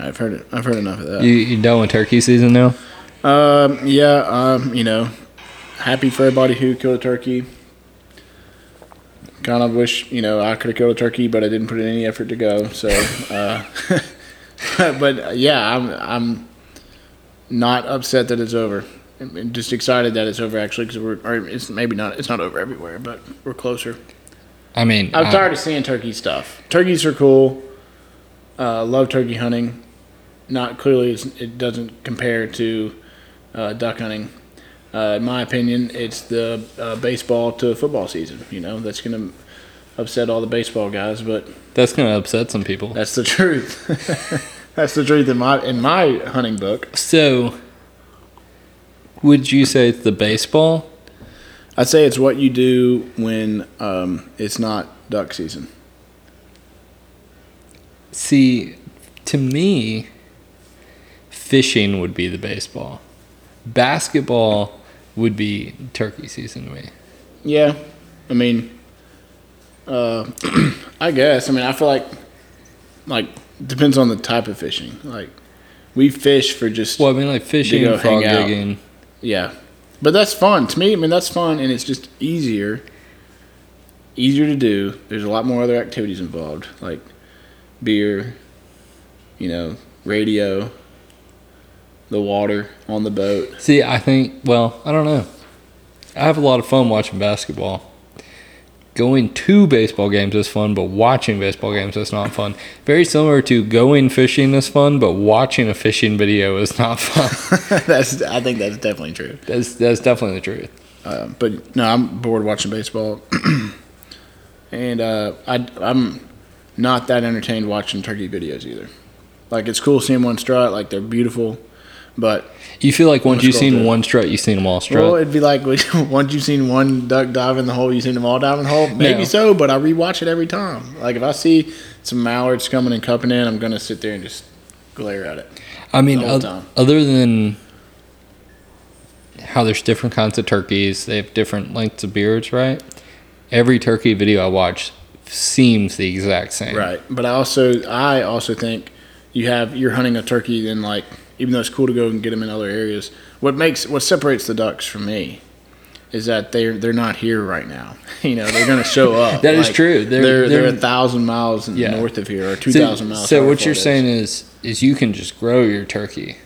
I've heard it. I've heard enough of that. You you done with turkey season now? Um, yeah, um, you know, happy for everybody who killed a turkey. Kind of wish, you know, I could have killed a turkey, but I didn't put in any effort to go. So, uh, but yeah, I'm I'm not upset that it's over. I'm just excited that it's over actually because we're or it's maybe not it's not over everywhere, but we're closer. I mean, I'm I- tired of seeing turkey stuff. Turkeys are cool. Uh, love turkey hunting. Not clearly, it's, it doesn't compare to uh, duck hunting. Uh, in my opinion, it's the uh, baseball to football season. You know, that's going to upset all the baseball guys, but that's gonna upset some people. that's the truth. that's the truth in my in my hunting book. So, would you say it's the baseball? I'd say it's what you do when um, it's not duck season. See, to me, fishing would be the baseball. Basketball would be turkey season to me. Yeah, I mean, uh, I guess. I mean, I feel like, like, depends on the type of fishing. Like, we fish for just Well, I mean, like fishing, go frog gigging. yeah, but that's fun to me. I mean, that's fun, and it's just easier, easier to do. There's a lot more other activities involved, like beer, you know, radio, the water on the boat. See, I think, well, I don't know. I have a lot of fun watching basketball. Going to baseball games is fun, but watching baseball games is not fun. Very similar to going fishing is fun, but watching a fishing video is not fun. that's I think that's definitely true. that's that's definitely the truth. Uh, but no, I'm bored watching baseball, and uh, I I'm not that entertained watching turkey videos either. Like it's cool seeing one strut, like they're beautiful, but You feel like once you've seen through. one strut, you've seen them all strut. well, it'd be like once you've seen one duck dive in the hole, you've seen them all dive in the hole. Maybe so, but I rewatch it every time. Like if I see some mallards coming and cupping in, I'm gonna sit there and just glare at it. I mean, the whole oth- time. other than how there's different kinds of turkeys, they have different lengths of beards, right? Every turkey video I watch seems the exact same. Right, but I also I also think you have you're hunting a turkey, then like even though it's cool to go and get them in other areas, what makes what separates the ducks from me is that they're they're not here right now. You know, they're going to show up. That is true. They're- They're they're, they're- a thousand miles Yeah. north of here, or two So, thousand miles. so what you're it is. saying is is you can just grow your turkey.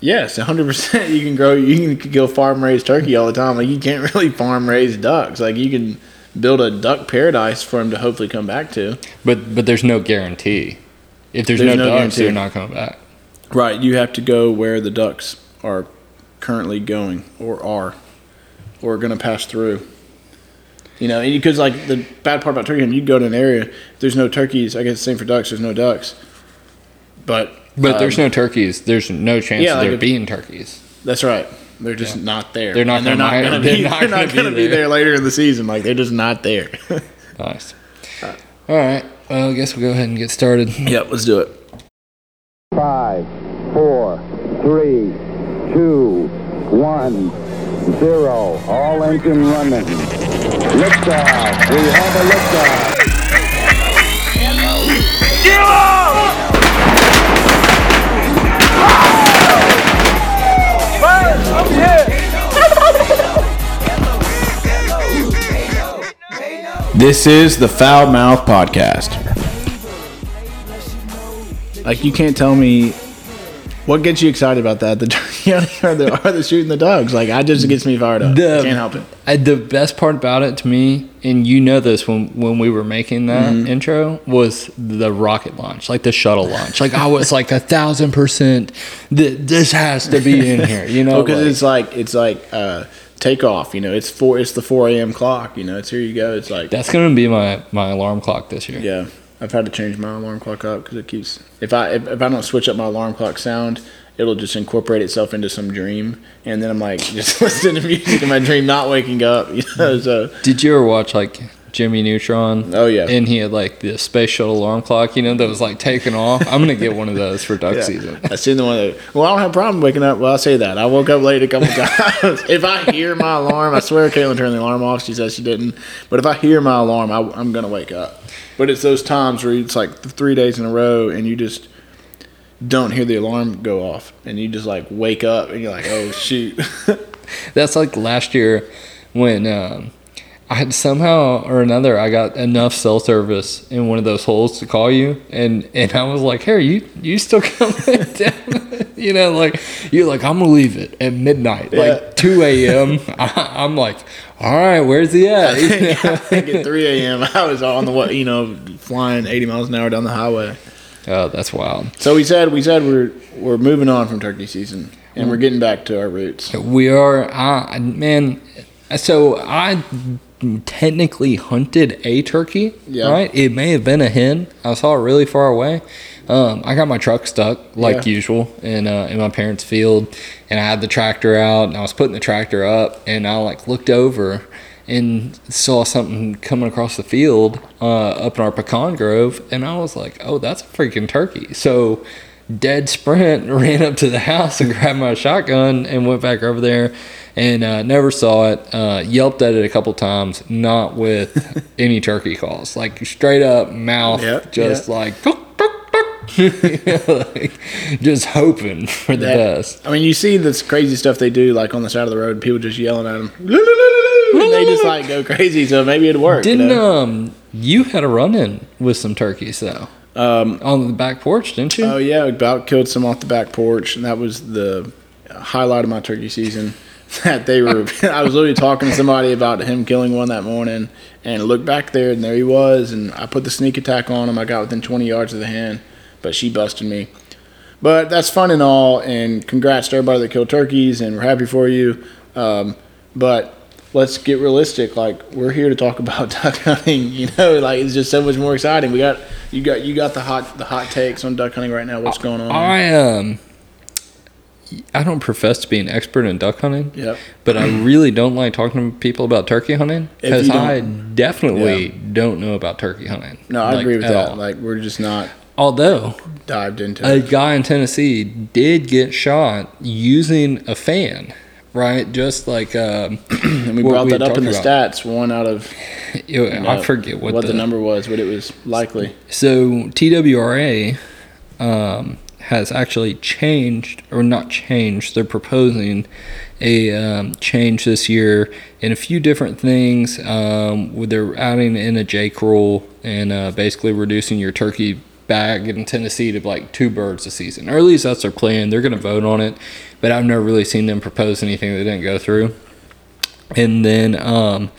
Yes, hundred percent. You can grow. You can go farm raised turkey all the time. Like you can't really farm raised ducks. Like you can build a duck paradise for them to hopefully come back to. But but there's no guarantee. If there's, There's no, no ducks, guarantee. they're not coming back. Right, you have to go where the ducks are currently going or are or going to pass through. You know, because like the bad part about turkey hunting, you go to an area, there's no turkeys. I guess the same for ducks. There's no ducks, but But um, there's no turkeys. There's no chance yeah, of like there if- being turkeys. That's right. They're just Yeah. not there. They're not they're not going to they're be. not They're gonna not be going to be there. there later in the season. Like they're just not there. Nice. All right. Well, I guess we'll go ahead and get started. yep, let's do it. Five, four, three, two, one, zero. All engine running. Liftoff. We have a liftoff. This is the Foul Mouth Podcast. Like you can't tell me what gets you excited about that. The turkey or the, or the shooting the dogs. Like I just gets me fired up. The- can't help it. I, the best part about it to me, and you know this when when we were making that Mm-hmm. intro, was the rocket launch, like the shuttle launch. Like I was like a thousand percent. Th- this has to be in here, you know? because like- it's like it's like uh, take off. You know, it's four. It's the four a.m. clock. You know, it's here you go. It's like that's gonna be my my alarm clock this year. yeah. I've had to change my alarm clock up because it keeps. If I if, if I don't switch up my alarm clock sound, it'll just incorporate itself into some dream, and then I'm like just listening to music in my dream, not waking up. You know, so Did you ever watch like Jimmy Neutron? Oh, yeah. And he had like the space shuttle alarm clock, you know, that was like taking off. I'm gonna get one of those for duck Yeah. season. I seen the one that. Well, I don't have a problem waking up. Well, I say that I woke up late a couple times. if I hear my alarm, I swear Caitlin turned the alarm off. She says she didn't. But if I hear my alarm, I, I'm gonna wake up. But it's those times where it's like three days in a row, and you just don't hear the alarm go off, and you just like wake up and you're like, oh shoot. That's like last year when um, I had somehow or another I got enough cell service in one of those holes to call you, and and I was like, "Harry, you you still coming down?" you know, like you're like, "I'm gonna leave it at midnight, Yeah. like 2 a.m." I, I'm like, "All right, where's he at?" I think, I think at 3 a.m. I was on the way, you know, flying 80 miles an hour down the highway. oh, that's wild. So we said we said we're we're moving on from turkey season and we're getting back to our roots. We are, uh, man. So I technically hunted a turkey, Yeah. right? It may have been a hen. I saw it really far away. Um, I got my truck stuck like Yeah. usual in uh, in my parents' field, and I had the tractor out, and I was putting the tractor up, and I like looked over and saw something coming across the field uh, up in our pecan grove, and I was like, "Oh, that's a freaking turkey!" So dead sprint ran up to the house and grabbed my shotgun and went back over there and uh, never saw it uh, yelped at it a couple times not with any turkey calls like straight up mouth Yep, just yeah. like, like just hoping for the That- best I mean, you see this crazy stuff they do, like on the side of the road, people just yelling at them. And they just like go crazy, so maybe it'd work. didn't know? um you had a run-in with some turkeys though Um, on the back porch didn't you Oh yeah, about killed some off the back porch, and that was the highlight of my turkey season. That they were, I was literally talking to somebody about him killing one that morning, and looked back there, and there he was, and I put the sneak attack on him. I got within 20 yards of the hen, but she busted me. But that's fun and all, and congrats to everybody that killed turkeys, and we're happy for you. Um, but let's get realistic. Like we're here to talk about duck hunting. You know, like it's just so much more exciting. We got you got you got the hot the hot takes on duck hunting right now. What's going on? I um I don't profess to be an expert in duck hunting. Yep. But I really don't like talking to people about turkey hunting because I definitely don't know about turkey hunting. No, I like, agree with that. all. Like we're just not Although dived into a it. guy in Tennessee did get shot using a fan, right? Just like um, And we brought that up in the about. stats. One out of you know, I forget what, the, number was, but it was likely. So TWRA um, has actually changed, or not changed. They're proposing a um, change this year in a few different things. Um, they're adding in a Jake rule and uh, basically reducing your turkey bag in Tennessee to like two birds a season. Or at least that's their plan. They're going to vote on it, but I've never really seen them propose anything that didn't go through. And then um,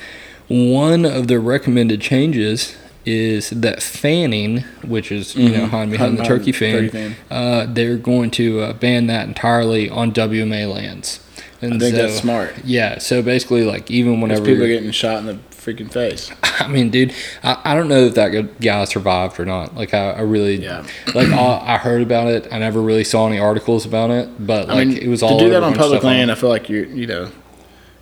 one of the recommended changes is that fanning, which is you know hiding behind the turkey behind fan, Mm-hmm. turkey fan. Uh, they're going to uh, ban that entirely on WMA lands. And I think so- that's smart. Yeah, so basically, like even whenever people are getting shot in the freaking face. I mean, dude, I, I don't know if that guy survived or not. Like, I, I really, Yeah. like, all, I heard about it. I never really saw any articles about it, but like, I mean, it was all to do that on public land. I feel like you're you know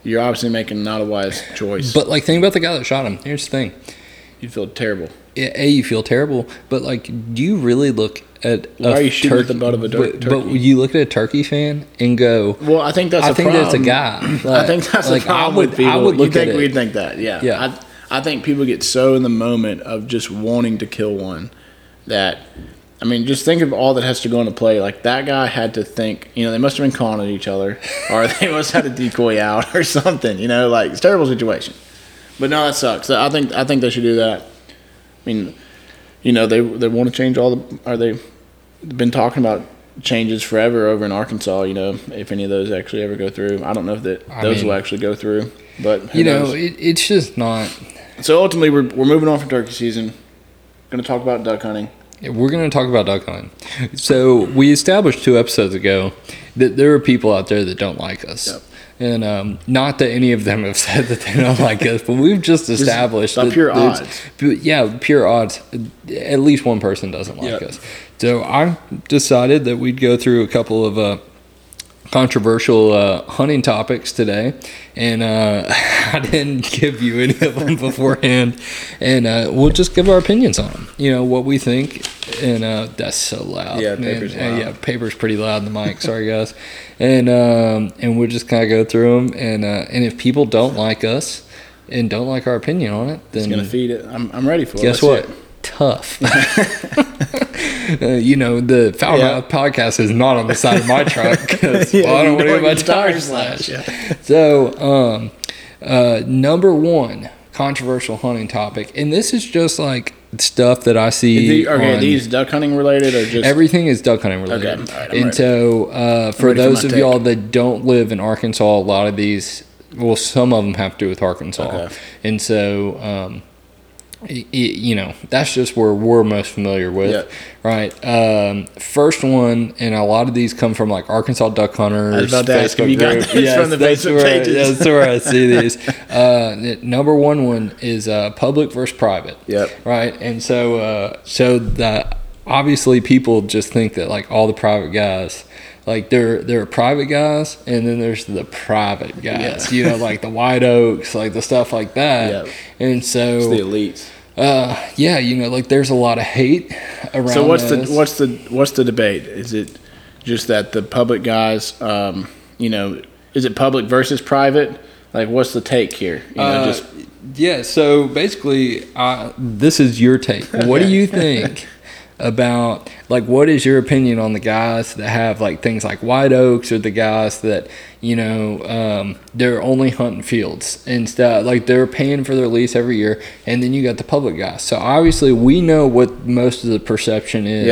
you're obviously making not a wise choice. But like, think about the guy that shot him. Here's the thing: you feel terrible. a, you feel terrible, but like, do you really look at? Why a are you shooting at the butt of a tur- but, but you look at a turkey fan and go, Well, I think that's. I a think that's a guy. I think that's like, a problem I would, with people. I would you think at we'd think that? Yeah. Yeah. I, I think people get so in the moment of just wanting to kill one that. I mean, just think of all that has to go into play. Like that guy had to think, you know, they must have been calling at each other, or they must have had a decoy out or something. You know, like it's a terrible situation. But no, that sucks. I think I think they should do that. I mean, you know, they they want to change all the. Are they been talking about changes forever over in Arkansas? You know, if any of those actually ever go through, I don't know if that I those mean- will actually go through. But who You know, knows? it, it's just not. so ultimately, we're we're moving on from turkey season. Going to talk about duck hunting. We're going to talk about duck hunting. So we established two episodes ago that there are people out there that don't like us. Yep. And um, not that any of them have said that they don't like us, but we've just established that pure odds. Yeah, pure odds. At least one person doesn't like Yep. us. So I decided that we'd go through a couple of uh, controversial uh, hunting topics today, and uh, I didn't give you any of them beforehand, and uh, we'll just give our opinions on them. You know what we think, and uh, that's so loud. Yeah, paper's Uh, loud. yeah, paper's pretty loud in the mic. Sorry, guys, and um, and we'll just kind of go through them, and uh, and if people don't like us and don't like our opinion on it, It's then going to feed it. I'm I'm ready for it. guess what? it. Tough. uh, you know, the Foul Yeah. Mouth podcast is not on the side of my truck because Yeah, well, I don't want to get my tires slashed. slashed, So, um, uh, number one controversial hunting topic, and this is just like stuff that I see. The- okay, these duck hunting related or just Everything is duck hunting related. Okay, right, and ready. so, uh, for ready for those of take. y'all that don't live in Arkansas, a lot of these, well, some of them have to do with Arkansas. Okay. And so, um, y- you know, that's just where we're most familiar with, Yep. right? Um, first one, and a lot of these come from like Arkansas Duck Hunters. I was about to ask if you got those from the that's Facebook where, pages. That's where I see these. Uh, number one one is uh, public versus private Yep. right? And so, uh, so that obviously people just think that like all the private guys, like there there are private guys, and then there's the private guys, Yeah. you know, like the white oaks, like the stuff like that. Yep. And It's the so, elites. uh, yeah, you know, like there's a lot of hate around. So what's this. the what's the what's the debate? Is it just that the public guys, um, you know, is it public versus private? Like, what's the take here? You know, Uh, just yeah. So basically, uh, this is your take. What do you think about like what is your opinion on the guys that have like things like white oaks or the guys that you know um, they're only hunting fields and stuff like they're paying for their lease every year and then you got the public guys so obviously we know what most of the perception is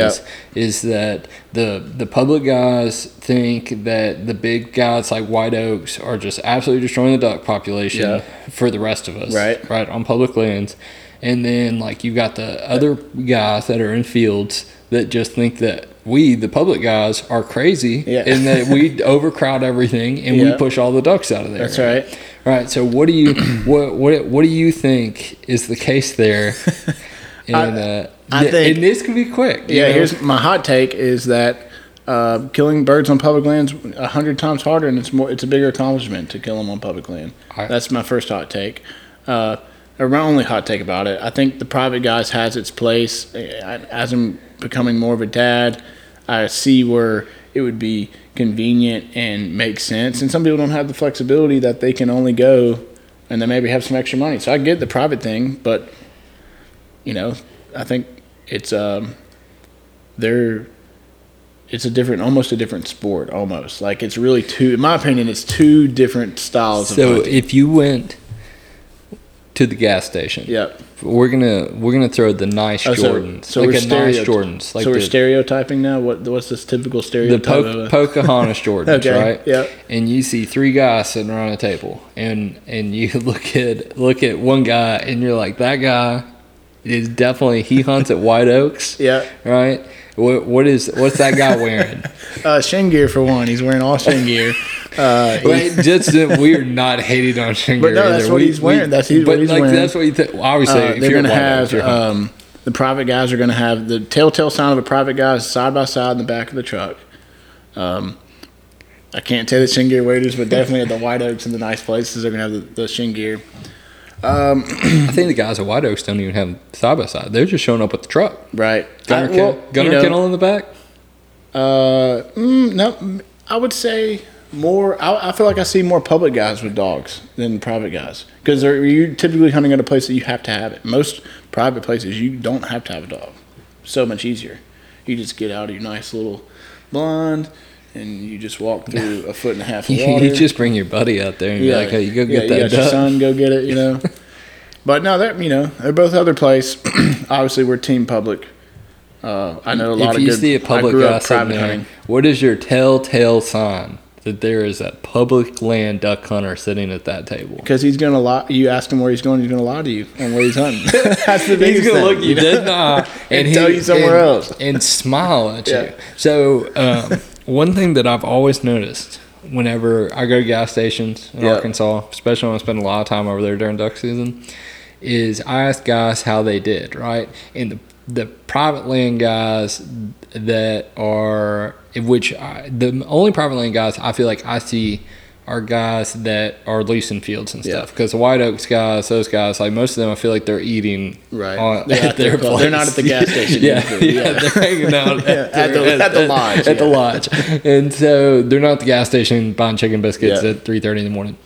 Yeah. is that the the public guys think that the big guys like white oaks are just absolutely destroying the duck population Yeah. for the rest of us Right. right on public lands and then like you've got the other guys that are in fields that just think that we the public guys are crazy Yeah. and that we overcrowd everything and we push all the ducks out of there That's right. right so what do you what what what do you think is the case there and uh I th- think- and this can be quick yeah. know? Here's my hot take: is that uh, killing birds on public lands a hundred times harder, and it's more. It's a bigger accomplishment to kill them on public land. I- That's my first hot take. Uh, or my only hot take about it. I think the private guys has its place. As I'm becoming more of a dad, I see where it would be convenient and make sense. And some people don't have the flexibility that they can only go and they maybe have some extra money. So I get the private thing, but you know, I think it's um they're it's a different almost a different sport almost. Like it's really two in my opinion it's two different styles of so hunting. if you went to the gas station Yep. we're gonna we're gonna throw the nice Oh, so- jordans so like we're a nice jordans like so we're the, stereotyping now. What what's this typical the stereotype? po- of a- Pocahontas Jordans, Okay, right? yep. And you see three guys sitting around a table, and and you look at look at one guy, and you're like, that guy is definitely he hunts at White Oaks, yeah, right? What what is what's that guy wearing? uh, shin gear for one. He's wearing all shin gear. Uh, right? Just we're not hating on Shingar But no, that's either. what We- he's wearing. we- That's- he's- but what he's like wearing. that's what you think. Obviously, uh, if they're going to have Oaks, um, the private guys are going to have the telltale sign of a private guy is side by side in the back of the truck. Um, I can't tell the shin gear waders, but definitely at the White Oaks and the nice places they're going to have the, the shin gear. I think the guys at White Oaks don't even have side by side. They're just showing up with the truck. Right. Gunner, I- ken- well, gunner you know, kennel in the back. Uh, mm, no, I would say more. I, I feel like I see more public guys with dogs than private guys because you're typically hunting at a place that you have to have it. Most private places you don't have to have a dog. So much easier. You just get out of your nice little blind and you just walk through a foot and a half of You, water. you just bring your buddy out there and be like, "Hey, you go yeah, get you that got your son, go get it. You know. but no, they're you know they're both other place. Obviously, we're team public. Uh, I know a lot if of you good. see a public guy sitting private there, hunting. what is your telltale sign that there is a public land duck hunter sitting at that table? Because he's gonna lie. You ask him where he's going, he's gonna lie to you and where he's hunting. That's the biggest He's gonna thing, look you dead in the eye And tell you somewhere and- else. and smile at Yeah. you. So um, one thing that I've always noticed whenever I go to gas stations in Yeah. Arkansas, especially when I spend a lot of time over there during duck season, is I ask guys how they did, right? And the the private land guys that are which I, the only private land guys I feel like I see are guys that are leasing fields and stuff because the White Oaks guys, those guys, like most of them, I feel like they're eating Right. on, They're at at their their place. They're not at the gas station yeah, usually. yeah, Yeah. they're hanging out Yeah, at the- their- at the lodge, At the lodge, and so they're not at the gas station buying chicken biscuits Yeah. at three thirty in the morning.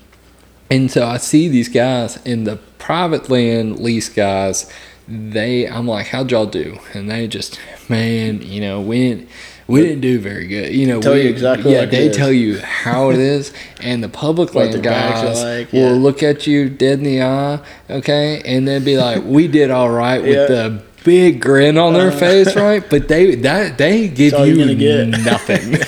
And so I see these guys in the private land lease guys they, I'm like, how'd y'all do? And they just, man, you know, we didn't, we didn't do very good. You know, Tell we, you exactly Yeah, like they tell you how it is, and the public land are guys like, will yeah. look at you dead in the eye, okay, and then be like, "We did all right," with Yeah. The big grin on their face, right? But they that they give you you're gonna get. nothing.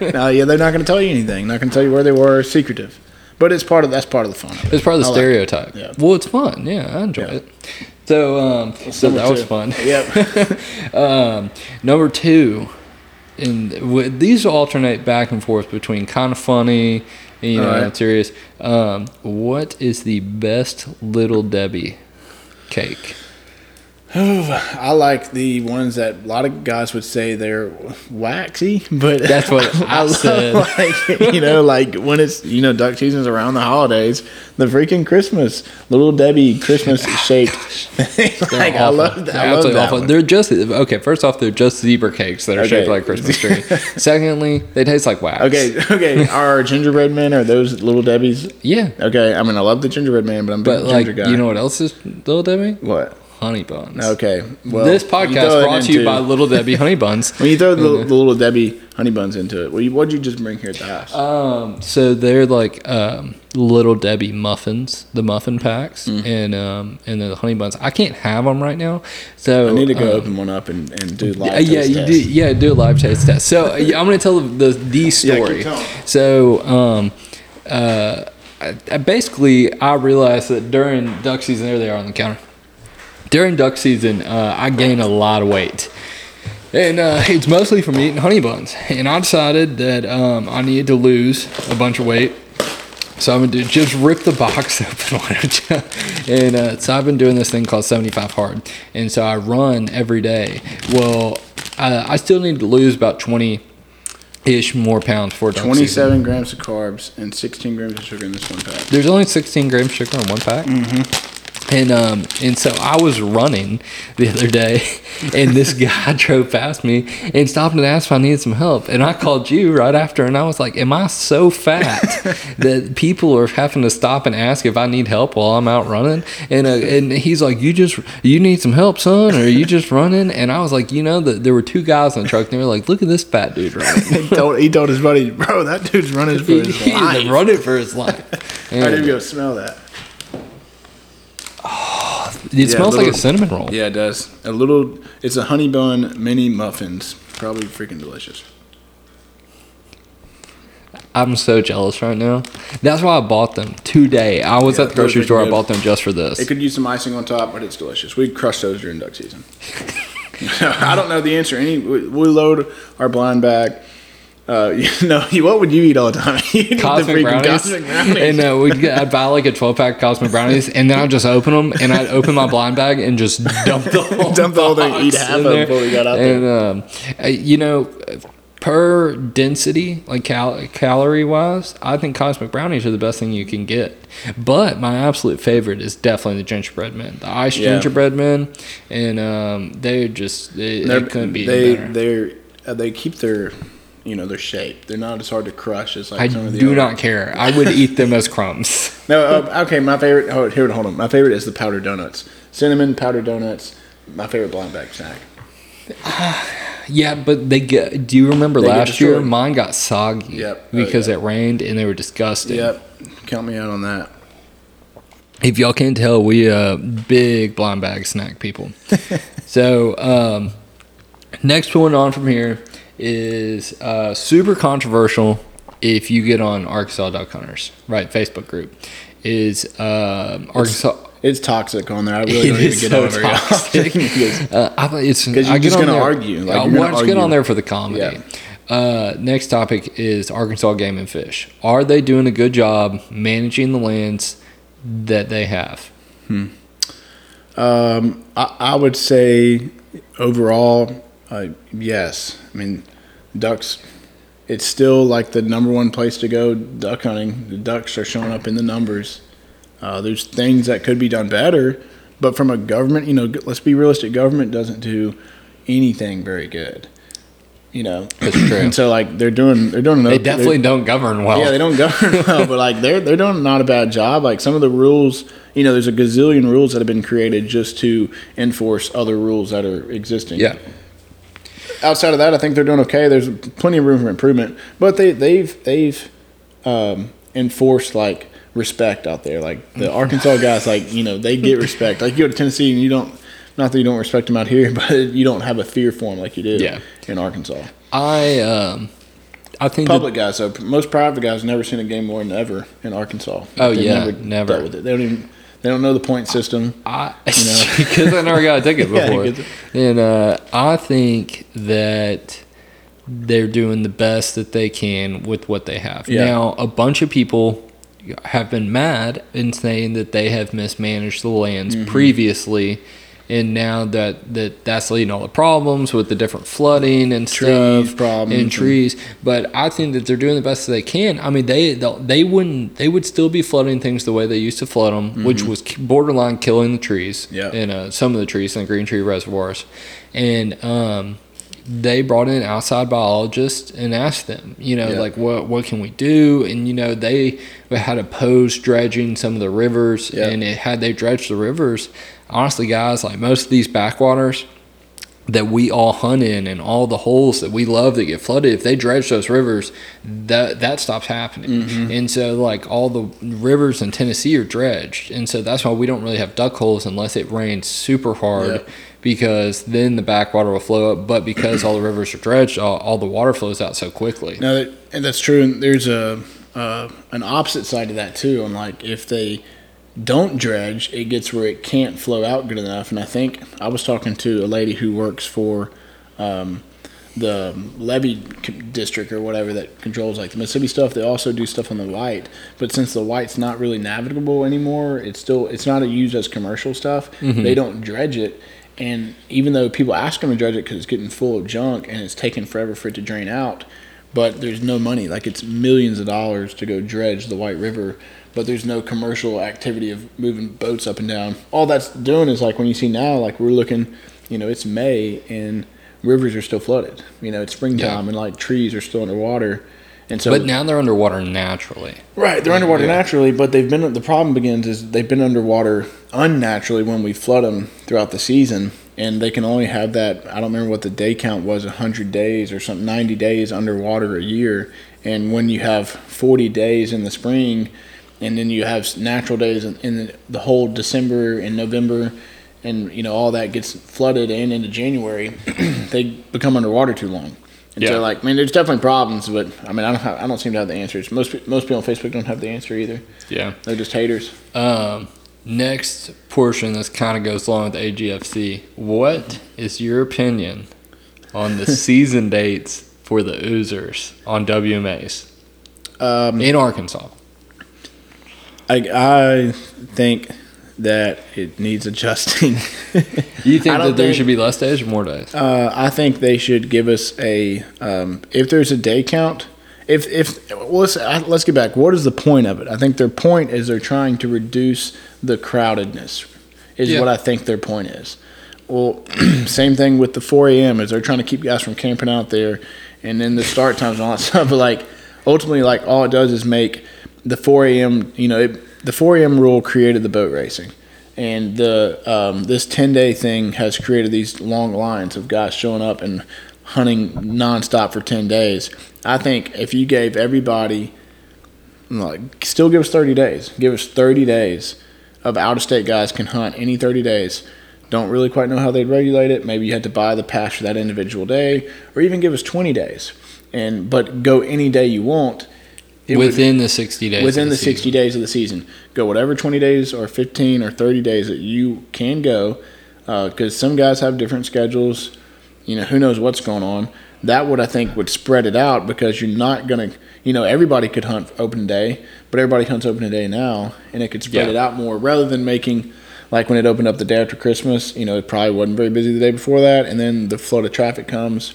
No, yeah, they're not going to tell you anything. Not going to tell you where they were. Secretive, but it's part of that's part of the fun. Of it. It's part of the I like stereotype. Yeah. Well, it's fun. Yeah, I enjoy Yeah. it. So, um, so that was fun. Yep. Um, number two, and w- these alternate back and forth between kind of funny, and, you know, right. and serious. Um, what is the best Little Debbie cake? I like the ones that a lot of guys would say they're waxy, but That's what I love, said. Like, you know, like when it's you know duck season's around the holidays, the freaking Christmas little Debbie Christmas oh shaped. They're like I love that. They're I love that awful. one. They're just okay. First off, they're just zebra cakes that are shaped like Christmas tree. Secondly, they taste like wax. Okay, okay. Are gingerbread men are those little Debbie's? Yeah, Okay, I mean I love the gingerbread man, but I'm but like ginger guy. you know what else is Little Debbie? what? Honey buns. Okay, well this podcast brought to you by Little Debbie Honey Buns. When you throw the, the little Debbie honey buns into it, what what'd you just bring here at the house? Um, so they're like um, Little Debbie muffins, the muffin packs, Mm. and um, and the honey buns. I can't have them right now, so I need to go um, open one up and, and do live Uh, yeah, taste you test. do. Yeah, do a live taste test. So uh, yeah, I'm going to tell the the Yeah, story. telling. so um, uh, I, I basically I realized that during duck season, there they are on the counter. During duck season, uh, I gain a lot of weight. And uh, it's mostly from eating honey buns. And I decided that um, I needed to lose a bunch of weight. So I'm gonna just rip the box open, why don't you? And uh, so I've been doing this thing called 75 hard, and so I run every day. Well, uh, I still need to lose about 20 ish more pounds for duck season. 27 grams of carbs and 16 grams of sugar in this one pack. There's only 16 grams of sugar in one pack. Mm-hmm. And um and so I was running the other day, and this guy drove past me and stopped and asked if I needed some help. And I called you right after, and I was like, "Am I so fat that people are having to stop and ask if I need help while I'm out running?" And uh, and he's like, "You just you need some help, son, or are you just running?" And I was like, "You know that there were two guys in the truck, and they were like, look at this fat dude running." he, told, he told his buddy, bro, that dude's running for He, his he's life. running for his life. I didn't And go smell that. It smells like a cinnamon roll. Yeah, it does. A little, it's a honey bun mini muffins. Probably freaking delicious. I'm so jealous right now. That's why I bought them today. I was Yeah, at the grocery store. I bought them just for this. It could use some icing on top, but it's delicious. We crush those during duck season. I don't know the answer. Any we load our blind bag. Uh, you know, what would you eat all the time? You'd the Cosmic freaking brownies, Cosmic brownies. and uh, we'd get, I'd buy like a 12 pack cosmic brownies, and then I'd just open them, and I'd open my blind bag and just dump the whole Dump the whole thing, eat half of there. before we got out and, um, uh, you know, per density, like cal- calorie wise, I think cosmic brownies are the best thing you can get. But my absolute favorite is definitely the gingerbread men, the ice Yeah. gingerbread men, and um, they're just they, they couldn't be they better. they're uh, they keep their you know their shape. They're not as hard to crush as like I some of the I do other- not care. I would eat them as crumbs. No, uh, okay. My favorite. Hold, here, hold on. My favorite is the powdered donuts. Cinnamon powdered donuts. My favorite blind bag snack. Yeah, but they get. Do you remember They last year? Mine got soggy Yep. Oh, because yeah. it rained and they were disgusting. Yep. Count me out on that. If y'all can't tell, we uh big blind bag snack people. so um, next one on from here is uh, super controversial. If you get on Arkansas Duck Hunters, right, Facebook group, is um, Arkansas. It's toxic on there. I really It don't even get so on very toxic. Because- Uh, I it's 'Cause you're I just on gonna argue, like, I want to get on there for the comedy. Yeah. Uh, next topic is Arkansas Game and Fish. Are they doing a good job managing the lands that they have? Hmm. Um, I, I would say overall, uh, yes. I mean, ducks. It's still like the number one place to go duck hunting. The ducks are showing up in the numbers. Uh, there's things that could be done better, but from a government, you know, let's be realistic. Government doesn't do anything very good. You know, That's true. and so like they're doing, they're doing. They definitely don't govern well. yeah, they don't govern well, but like they're they're doing not a bad job. Like some of the rules, you know, there's a gazillion rules that have been created just to enforce other rules that are existing. Yeah. Outside of that, I think they're doing okay. There's plenty of room for improvement, but they they've they've um, enforced like respect out there. Like the Arkansas guys, like you know, they get respect. Like you go to Tennessee and you don't. Not that you don't respect them out here, but you don't have a fear for them like you do Yeah. in Arkansas. I um, I think Public guys, So most private guys never seen a game more than ever in Arkansas. Oh, They've yeah, never. dealt with it. They don't even. They don't know the point system. I know. because I never got a ticket Yeah, before, because- and uh, I think that they're doing the best that they can with what they have. Yeah. Now, a bunch of people have been mad and saying that they have mismanaged the lands Mm-hmm. previously. And now that, that that's leading all the problems with the different flooding and Trees stuff problems and and- trees, but I think that they're doing the best that they can. I mean, they they'll- wouldn't they would still be flooding things the way they used to flood them, which was borderline killing the trees Mm-hmm. Yeah. and uh, some of the trees in the green tree reservoirs, and um, they brought in outside biologists and asked them, you know, Yeah. like what what can we do? And you know, they had opposed dredging some of the rivers, Yeah. and it, had they dredged the rivers, honestly, guys, like most of these backwaters that we all hunt in and all the holes that we love that get flooded if they dredge those rivers that that stops happening Mm-hmm. and so like all the rivers in tennessee are dredged and so that's why we don't really have duck holes unless it rains super hard Yep. because then the backwater will flow up but because all the rivers are dredged all, all the water flows out so quickly No, that, and that's true. And there's a uh, an opposite side to that too. And like if they don't dredge, it gets where it can't flow out good enough. And I think I was talking to a lady who works for um, the levee district or whatever that controls like the Mississippi stuff. They also do stuff on the White, but since the White's not really navigable anymore, it's still it's not used as commercial stuff. They don't dredge it. And even though people ask them to dredge it because it's getting full of junk and it's taking forever for it to drain out, but there's no money. Like it's millions of dollars to go dredge the White River, but there's no commercial activity of moving boats up and down. All that's doing is like when you see now, like we're looking, you know, it's May and rivers are still flooded. You know, it's springtime Yeah. and like trees are still underwater. And so, but now they're underwater naturally right, they're underwater Yeah. naturally, but they've been. The problem begins is they've been underwater unnaturally when we flood them throughout the season, and they can only have that. I don't remember what the day count was, hundred days or something, ninety days underwater a year. And when you have forty days in the spring, and then you have natural days in, in the, the whole December and November, and you know all that gets flooded and into January, they become underwater too long. And Yeah. so, like, I mean, there's definitely problems, but I mean, I don't have, I don't seem to have the answers. Most most people on Facebook don't have the answer either. yeah They're just haters. Um, next portion, this kind of goes along with AGFC. What is your opinion on the season dates for the Oozers on WMAs Um, in Arkansas? I I think that it needs adjusting. You think that there think- should be less days or more days? Uh, I think they should give us a um, if there's a day count. If if well, let's let's get back. What is the point of it? I think their point is they're trying to reduce the crowdedness. Is Yeah. what I think their point is. Well, same thing with the 4 a.m. is they're trying to keep guys from camping out there, and then the start times and all that stuff. But like ultimately, like all it does is make the 4 a.m. You know, it, the 4 a.m. rule created the boat racing, and the um, this 10 day thing has created these long lines of guys showing up and hunting nonstop for 10 days. I think if you gave everybody like still give us 30 days, give us 30 days of out of state guys can hunt any 30 days. Don't really quite know how they'd regulate it. Maybe you had to buy the pass for that individual day, or even give us 20 days, and but go any day you want. It would- within the 60 days. within of the, season. 60 days of the season. Go whatever 20 days or 15 or 30 days that you can go uh, because some guys have different schedules. You know, who knows what's going on. That would, I think, would spread it out because you're not going to, you know, everybody could hunt open day, but everybody hunts open day now, and it could spread Yeah. it out more rather than making, like when it opened up the day after Christmas, you know, it probably wasn't very busy the day before that, and then the flood of traffic comes.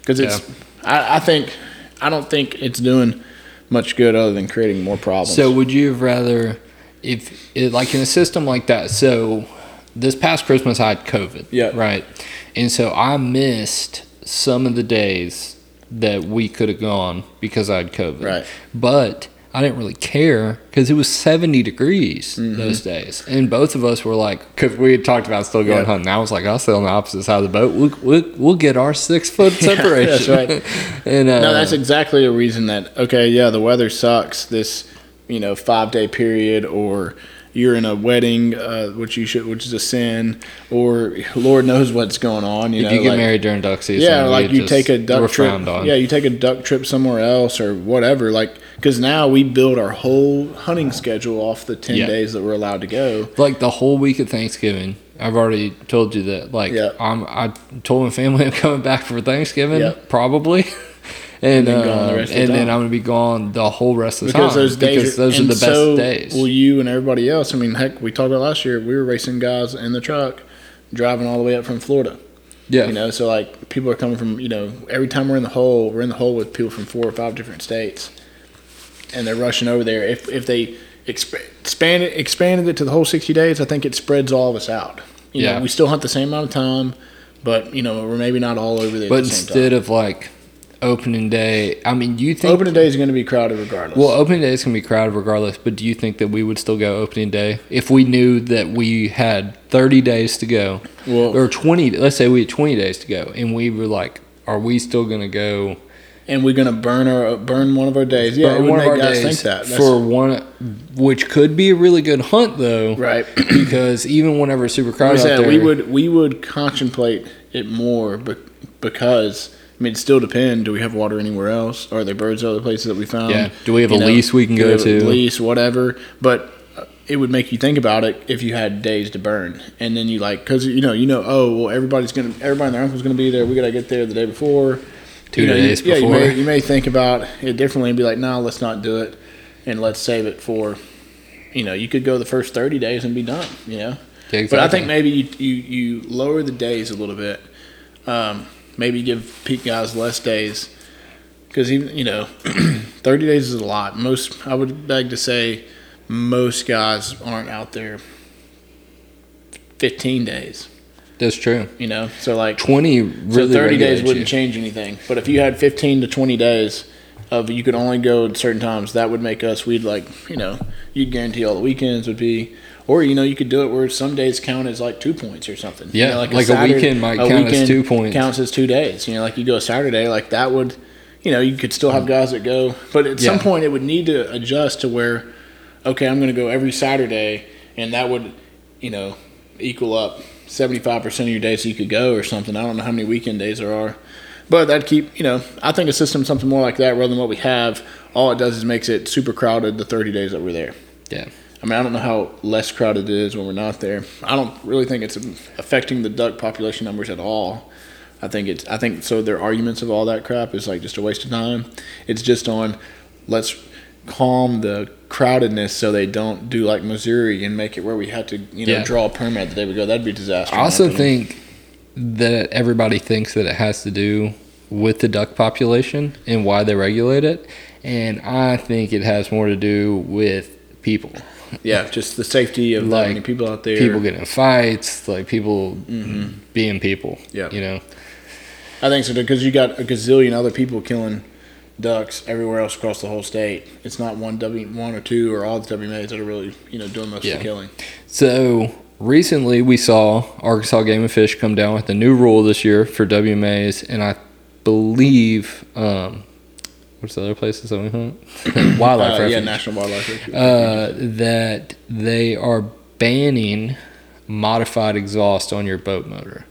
Because it's, I, I think, I don't think it's doing much good other than creating more problems. So would you have rather, if it, like in a system like that? So this past Christmas I had COVID. Yeah. Right. And so I missed some of the days that we could have gone because I had COVID. Right. But I didn't really care because it was 70 degrees Mm-hmm. those days. And both of us were like, because we had talked about still going Yeah. hunting. I was like, I'll stay on the opposite side of the boat. We'll, we'll, we'll get our six foot Yeah, separation. that's right. and, uh, No, that's exactly a reason that okay, yeah, the weather sucks this, you know, five day period, or you're in a wedding, uh, which you should, which is a sin, or Lord knows what's going on. You if know, you get like- married during duck season, yeah, like you take a duck trip. Yeah, you take a duck trip somewhere else or whatever. Like, because now we build our whole hunting schedule off the ten Yeah. days that we're allowed to go. like the whole week of Thanksgiving. I've already told you that. Like, Yeah. I'm, I told my family I'm coming back for Thanksgiving, Yeah. probably, and then gone the uh, the and then. I'm gonna be gone the whole rest of the because time those days because those are and the best so days. Well, you and everybody else? I mean, heck, we talked about last year. We were racing guys in the truck, driving all the way up from Florida. yeah, You know, so like people are coming from you know every time we're in the hole, we're in the hole with people from four or five different states, and they're rushing over there. If if they exp- expanded expanded it to the whole sixty days, I think it spreads all of us out. You Yeah. know, we still hunt the same amount of time, but you know we're maybe not all over there. but the instead time. of like opening day, I mean, you think opening day is going to be crowded regardless. Well, opening day is gonna be crowded regardless. But do you think that we would still go opening day if we knew that we had 30 days to go, Well- or 20? Let's say we had 20 days to go, and we were like, are we still gonna go? And we're going to burn our burn one of our days. Yeah, burn one make of our guys days think that. That's- for one, which could be a really good hunt though, right. because even whenever it's super crowded out said, there, we would we would contemplate it more, but because I mean, it still depend. Do we have water anywhere else? Are there birds other places that we found? Yeah. Do we have You a lease we can go we have a to? Lease, whatever. But uh, it would make you think about it if you had days to burn, and then you like because you know you know oh well everybody's gonna everybody and their uncle's gonna be there. We gotta get there the day before. Two You know, you- days yeah, you before. may, you may think about it differently and be like, no, let's not do it, and let's save it for. You know, you could go the first thirty days and be done. You know. Yeah, But I think maybe you, you, you lower the days a little bit. Um, maybe give peak guys less days because even you know, thirty days is a lot. Most I would beg to say most guys aren't out there fifteen days. That's true. You know, so like 20 so thirty days wouldn't you. change anything. But if you had fifteen to twenty days of you could only go at certain times, that would make us we'd like you know you'd guarantee all the weekends would be. Or you know you could do it where some days count as like two points or something. You Yeah, know, like a weekend might count as two points. Counts as two days. You know, like you go a Saturday, like that would, you know, you could still have guys that go, but at some point it would need to adjust to where, okay, I'm going to go every Saturday, and that would, you know, equal up 75 percent of your days you could go or something. I don't know how many weekend days there are, but that'd keep, you know, I think a system something more like that rather than what we have. All it does is makes it super crowded the 30 days that we're there. Yeah. I mean, I don't know how less crowded it is when we're not there. I don't really think it's affecting the duck population numbers at all. I think it's. I think so. Their arguments of all that crap is like just a waste of time. It's just on. Let's calm the crowdedness so they don't do like Missouri and make it where we had to, you know, Yeah. draw a permit the day we go. That'd be disaster. I also think that everybody thinks that it has to do with the duck population and why they regulate it. And I think it has more to do with people. yeah, just the safety of Like, people out there. People getting in fights, like people being people. Mm-hmm. Yeah. You know? I think so because you got a gazillion other people killing ducks everywhere else across the whole state. It's not one W one or two or all the WMAs that are really you know doing most Yeah. of the killing. So recently we saw Arkansas Game and Fish come down with a new rule this year for WMAs, and I believe um, what's the other places that we hunt? Wildlife Uh, yeah, National Wildlife Refuge. uh, that they are banning modified exhaust on your boat motor,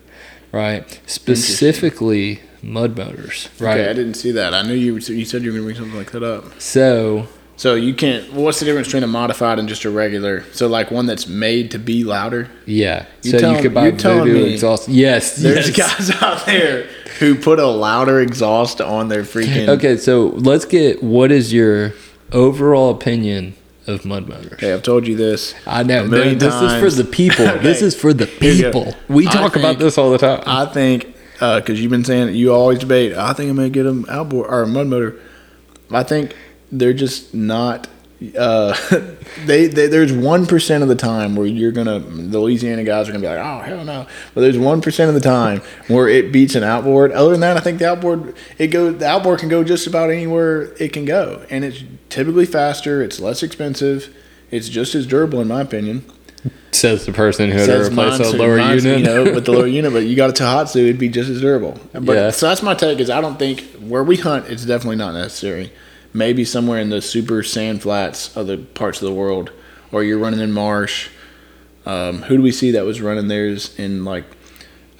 right? Specifically mud motors, right? Okay, I didn't see that. I knew you. You said you were going to bring something like that up. So So you can't. What's the difference between a modified and just a regular? So like one that's made to be louder. yeah, You so tell- you could buy telling Voodoo me exhaust. Yes, There's yes. guys out there who put a louder exhaust on their freaking. Okay, so let's get what is your overall opinion of mud motors? Okay, I've told you this. I know million this is for the people. This is for the Here you go. people. We talk about this all the time. I think because you've been saying you always debate. I think I'm gonna get them outboard or mud motor. I think they're just not uh, they, they there's one percent of the time where you're gonna the Louisiana guys are gonna be like, oh hell no. But there's one percent of the time where it beats an outboard. Other than that, I think the outboard it go the outboard can go just about anywhere it can go, and it's typically faster. It's less expensive. It's just as durable, in my opinion. Says the person who had to Says replace lower unit. you know, with the lower unit. But you got a Tohatsu, it'd be just as durable. But Yeah. so that's my take. Is I don't think where we hunt, it's definitely not necessary. Maybe somewhere in the super sand flats, other parts of the world, or you're running in marsh. Um, who do we see that was running theirs in like?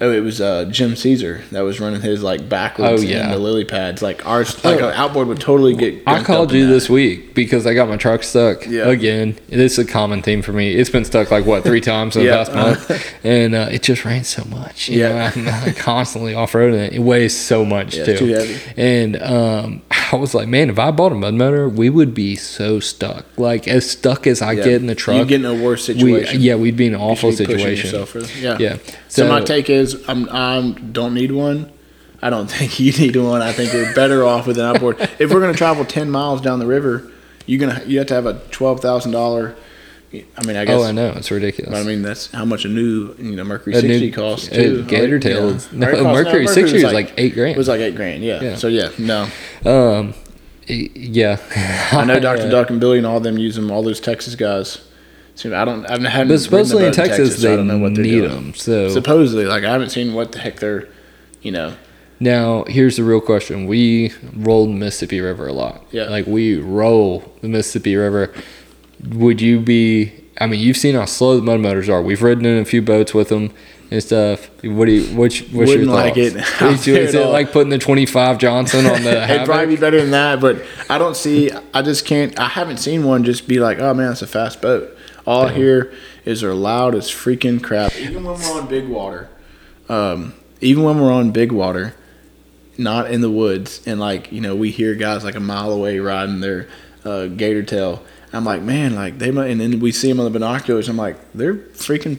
Oh, it was uh, Jim Caesar that was running his like backwards Oh, yeah. in the lily pads. Like ours, like Oh. an outboard would totally get. I called you this week because I got my truck stuck Yeah. again. This is a common theme for me. It's been stuck like what three times in the Yeah. past month, and uh, it just rains so much. Yeah. know, I'm constantly off roading it. It weighs so much Yeah, too. too heavy. And um, I was like, man, if I bought a mud motor, we would be so stuck. Like as stuck as I Yeah. get in the truck. You get in a worse we, situation. yeah, we'd be in an awful You should be situation. yeah. Yeah. So, So, my take is, I'm, I don't need one. I don't think you need one. I think we're better off with an outboard. if we're going to travel ten miles down the river, you're gonna you have to have a twelve thousand dollar. I mean, I guess. oh, I know it's ridiculous. But I mean, that's how much a new you know Mercury A new- sixty costs a too. Gator tail Yeah. no, Mercury 60 was is like eight grand. It was like eight grand. Yeah. Yeah. So yeah, no. um, yeah. I know Doctor Duck and Billy and all them use them. All those Texas guys. So I don't. I haven't. But supposedly in Texas, so they I don't know what they're need doing. them. So Supposedly, like I haven't seen what the heck they're, you know. now here's the real question: We roll the Mississippi River a lot. Yeah. like we roll the Mississippi River. Would you be? I mean, you've seen how slow the mud motors are. We've ridden in a few boats with them and stuff. What do you? Which? What's Wouldn't your like thoughts? it Is, is it like putting the 25 Johnson on the? It'd probably be better than that, but I don't see. I just can't. I haven't seen one just be like, "Oh man, it's a fast boat." All I hear is they're loud as freaking crap. Even when we're on big water, um, even when we're on big water, not in the woods, and like you know, we hear guys like a mile away riding their uh, gator tail. I'm like, man, like they might, and then we see them on the binoculars. I'm like, they're freaking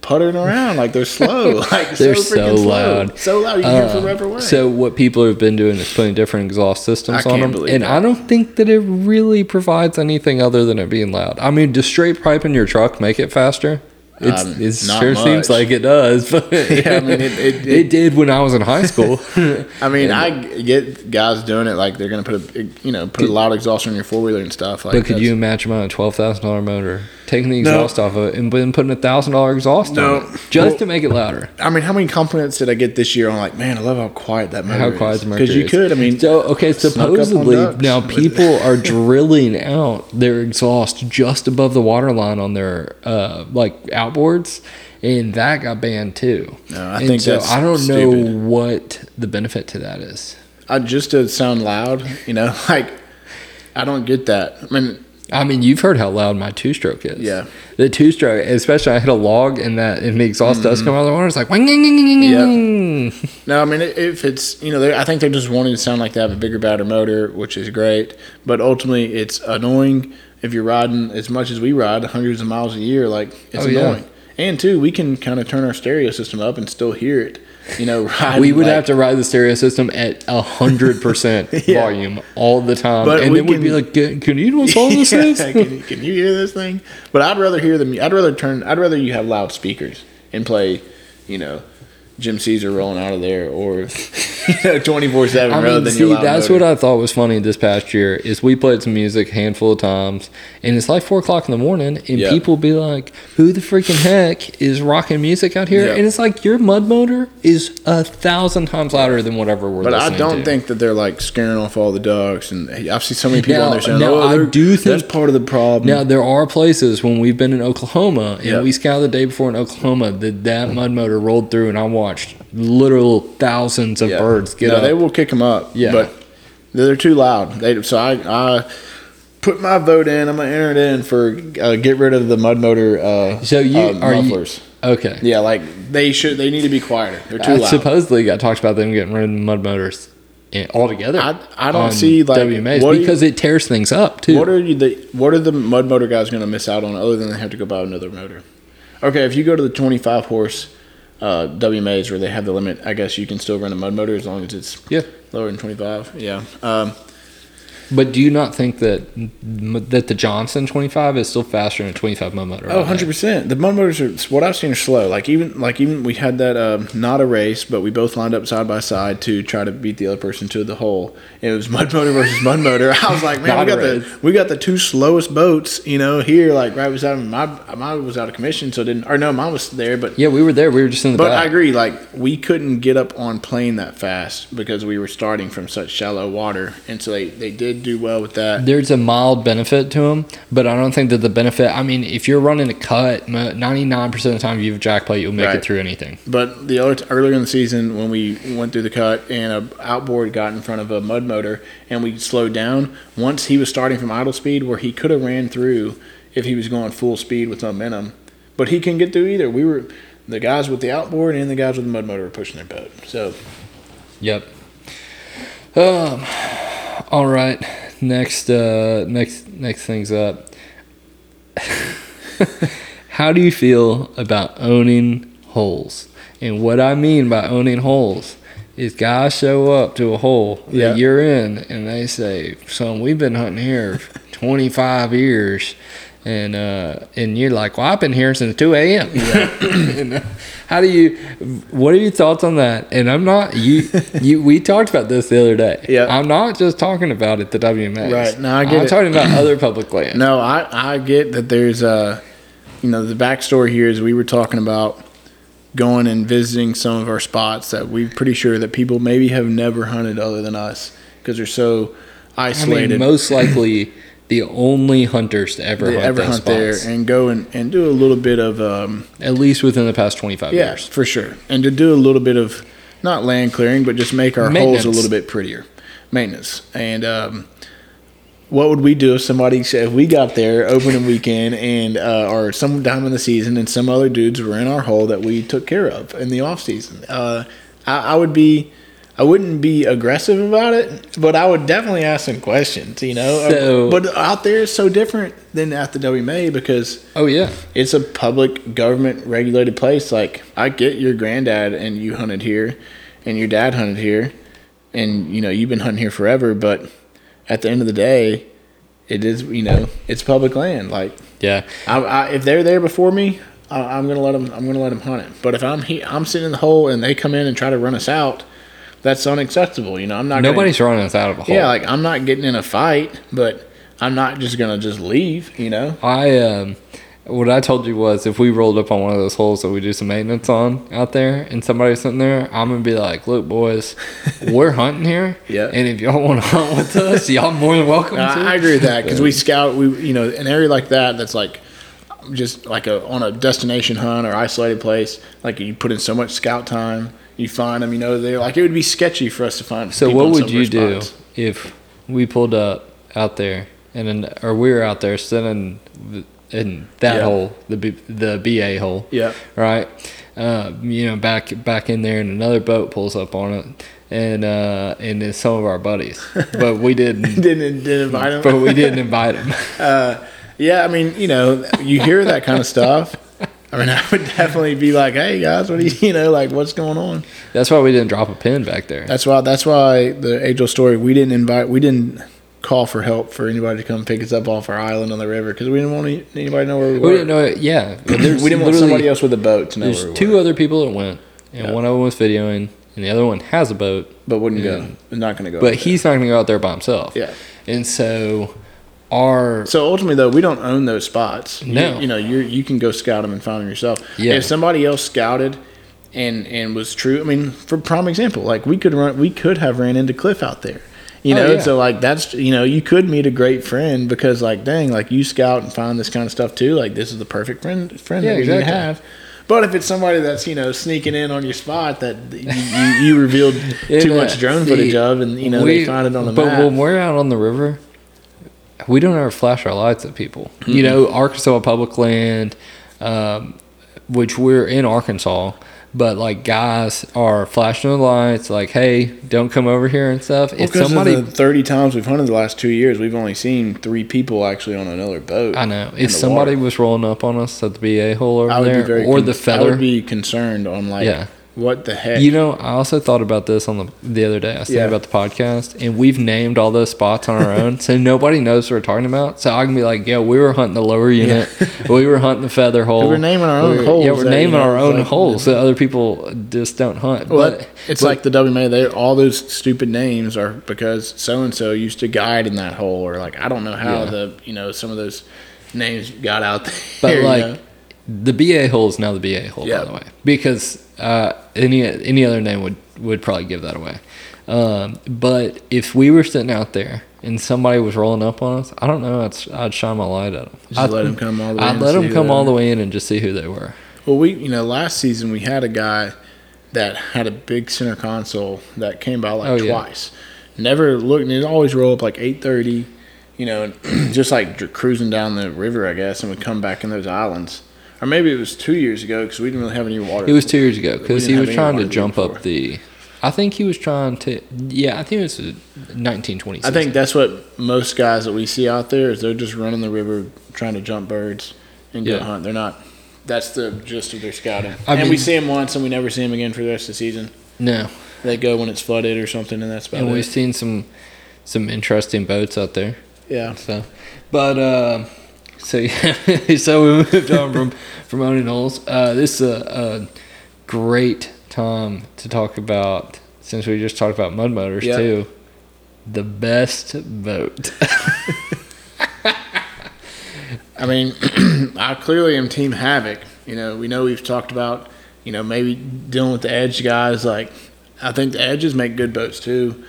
puttering around like they're slow, like They're so so freaking slow. loud. so loud. You can hear Uh, it forever away. So what people have been doing is putting different exhaust systems I on them, and that. I don't think that it really provides anything other than it being loud. I mean, does straight pipe in your truck make it faster? It's, Um, it sure much. seems like it does, but Yeah, I mean, it- it- it did when I was in high school. I mean, I get guys doing it like they're gonna put a you know put a loud exhaust on your four wheeler and stuff. Like, but could you imagine on a twelve thousand dollar motor taking the No. exhaust off of it and then putting a thousand dollar exhaust No. on it just Well- to make it louder? I mean, how many compliments did I get this year? on like, man, I love how quiet that motor How is. quiet the Mercury Because you could. I mean, so okay, snuck up on supposedly now people are drilling out their exhaust just above the water line on their uh, like outboards, and that got banned too. No, I And think so. that's I don't stupid. know what the benefit to that is. I just to sound loud, you know, like I don't get that. I mean, I mean, you've heard how loud my two stroke is. Yeah. the two stroke, especially I hit a log and that and the exhaust does come out of the water. It's like wing, wing, wing, wing, Mm-hmm. Yep. wing. no, I mean, if it's you know, they, I think they're just wanting to sound like they have a bigger, badder motor, which is great. But ultimately, it's annoying if you're riding as much as we ride, hundreds of miles a year. Like it's Oh, yeah. annoying. And two, we can kind of turn our stereo system up and still hear it. You know, riding, We would like- have to ride the stereo system at a hundred percent volume all the time, But and we then we'd be like, "Can can you song this Yeah, is?" can, can you hear this thing? But I'd rather hear them. I'd rather turn. I'd rather you have loud speakers and play, you know, Jim Caesar rolling out of there, or you know, twenty four seven rather mean, than see, that's motor. what I thought was funny this past year is we played some music a handful of times, and it's like four o'clock in the morning, and Yeah. people be like, "Who the freaking heck is rocking music out here?" Yeah. And it's like your mud motor is a thousand times louder than whatever we're But I don't to. think that they're like scaring off all the dogs, and I've seen so many people Now- on there saying, now, "Oh, I do think- that's part of the problem." Now there are places when we've been in Oklahoma and Yeah. we scouted the day before in Oklahoma that that mm-hmm. mud motor rolled through and I watched literal thousands of Yeah. birds get no, up. they will kick them up. Yeah. but they're too loud. They so I I put my vote in. I'm gonna enter it in for uh, get rid of the mud motor. Uh, So you- uh, are you- okay. Yeah, like they should. They need to be quieter. They're too I loud. supposedly got talked about them getting rid of the mud motors altogether. I- I don't on see, like, WMAs do you- because it tears things up too. What are you the What are the mud motor guys going to miss out on other than they have to go buy another motor? Okay, if you go to the 25 horse uh, WMAs where they have the limit, I guess you can still run a mud motor as long as it's Yeah. lower than 25. Yeah. Um, But do you not think that that the Johnson 25 is still faster than a 25 mud motor? Oh, 100 percent. The mud motors are what I've seen are slow. Like even like even we had that uh, not a race, but we both lined up side by side to try to beat the other person to the hole. It was mud motor versus mud motor. I was like, man, we got the we got the two slowest boats, you know, here. Like right beside me. My mine was out of commission, so it didn't. Or no, mine was there, but Yeah, we were there. We were just in the But back. I agree. Like we couldn't get up on plane that fast because we were starting from such shallow water, and so they, they did do well with that. There's a mild benefit to them, but I don't think that the benefit. I mean, if you're running a cut, 99% of the time you have a jack plate, you'll make Right. it through anything. But the other earlier in the season when we went through the cut and a outboard got in front of a mud motor and we slowed down. Once he was starting from idle speed, where he could have ran through if he was going full speed with momentum, but he can get through either. We were the guys with the outboard and the guys with the mud motor were pushing their boat. So Yep. Um. All right. Next. Uh. Next. Next things up. How do you feel about owning holes? And what I mean by owning holes is guys show up to a hole Yeah. that you're in, and they say, "Son, we've been hunting here for 25 years." And uh, and you're like, well, I've been here since 2 a.m. And, uh, how do you? What are your thoughts on that? And I'm not you. You we talked about this the other day. Yeah. I'm not just talking about it the WMA. Right. No, I get I'm it. talking about other public land. No, I, I get that there's uh you know, the backstory here is we were talking about going and visiting some of our spots that we're pretty sure that people maybe have never hunted other than us because they're so I isolated. mean, most likely the only hunters to ever hunt ever hunt there and go and, and do a little bit of um at least within the past 25 yeah years. for sure. And to do a little bit of not land clearing but just make our holes a little bit prettier. Maintenance. And um what would we do if somebody said if we got there opening weekend and uh, or some time in the season and some other dudes were in our hole that we took care of in the off season? Uh, I, I would be, I wouldn't be aggressive about it, but I would definitely ask some questions. You know, So- but out there is so different than at the WMA because Oh yeah, it's a public government regulated place. Like I get your granddad and you hunted here, and your dad hunted here, and you know you've been hunting here forever. But at the end of the day, it is you know it's public land. Like yeah. I, I, if they're there before me, I, I'm gonna let them. I'm gonna let them hunt it. But if I'm he, I'm sitting in the hole and they come in and try to run us out, that's unacceptable. You know I'm not. gonna- Nobody's running us out of a hole. yeah, like I'm not getting in a fight, but I'm not just gonna just leave. You know. I um, what I told you was if we rolled up on one of those holes that we do some maintenance on out there, and somebody's sitting there, I'm gonna be like, "Look, boys, we're hunting here, Yeah. and if y'all want to hunt with us, y'all more than welcome No, to." I, I agree with that because we scout. We you know an area like that that's like just like a on a destination hunt or isolated place. Like you put in so much scout time, you find them. You know they're like it would be sketchy for us to find. So what would you our do if we pulled up out there and then, or we were out there sitting in that Yeah. hole, the B, the BA hole, Yeah. right? Uh, you know, back back in there, and another boat pulls up on it, and uh, and it's some of our buddies, but we didn't, Didn't didn't invite them. but we didn't invite them. yeah, I mean you know you hear that kind of stuff. I mean, I would definitely be like, "Hey guys, what do you, you know, like, what's going on?" That's why we didn't drop a pin back there. That's why. That's why the Angel story. We didn't invite. We didn't call for help for anybody to come pick us up off our island on the river because we didn't want any- anybody to know where we were. we didn't know it. Yeah, we didn't want somebody else with a boat to know There's where we two other people that went, and Yeah. one of them was videoing, and the other one has a boat, but wouldn't Yeah. go. Not going to go. but he's not going to go out there by himself. yeah. And so our So ultimately, though, we don't own those spots. You- No. you, know, you you can go scout them and find them yourself. Yeah. If somebody else scouted and and was true, I mean, for prime example, like we could run, we could have ran into Cliff out there. You Oh, know, yeah. so like that's you know you could meet a great friend because like dang like you scout and find this kind of stuff too like this is the perfect friend friend Yeah, that we exactly. have. But if it's somebody that's you know sneaking in on your spot that you, you, you revealed too much drone footage of and you know they find it on the but map. But when we're out on the river, we don't ever flash our lights at people. You know, Arkansas public land, um, which we're in Arkansas, but like guys are flashing the lights, like, "Hey, don't come over here" and stuff. if Because somebody, of the thirty times we've hunted the last two years, we've only seen three people actually on another boat. I know, if somebody water. was rolling up on us at the BA hole over there, or con- the I would be concerned on like Yeah. What the heck? You know, I also thought about this on the the other day. I was thinking Yeah. about the podcast, and we've named all those spots on our own, so nobody knows what we're talking about. So I can be like, "Yo, we were hunting the lower unit, we were hunting the feather hole. We're naming our own We're- holes Yeah, we're eh, that, naming you know, our own like- holes that other people just don't hunt. Well, but it's but- like the WMA. They all those stupid names are because so and so used to guide in that hole, or like I don't know how Yeah. the you know some of those names got out there. But like know? The BA hole is now the BA hole, Yeah. by the way, because uh, any any other name would would probably give that away. Um, but if we were sitting out there and somebody was rolling up on us, I don't know. I'd, I'd shine my light at them. Just I'd let 'em come all the way I'd let them come all the way in and just see who they were. Well, we you know last season we had a guy that had a big center console that came by like Oh, yeah. twice. Never looked. And he'd always roll up like eight thirty, you know, and just like cruising down the river, I guess, and would come back in those islands. Or maybe it was two years ago because we didn't really have any water. It was two years ago because he was trying to jump before. up the. I think he was trying to. Yeah, I think it was a 1920. I think that's what most guys that we see out there is they're just running the river trying to jump birds and go Yeah. hunt. They're not. That's the gist of their scouting. I and we see them once and we never see them again for the rest of the season. no, They go when it's flooded or something, and that's about and we've seen some some interesting boats out there. Yeah. So, but uh, so yeah, so we moved on from from owning holes. Uh, this is a, a great time to talk about since we just talked about mud motors Yeah. too. The best boat. I mean, I clearly am Team Havoc. You know, we know we've talked about, you know, maybe dealing with the Edge guys. Like, I think the Edges make good boats too.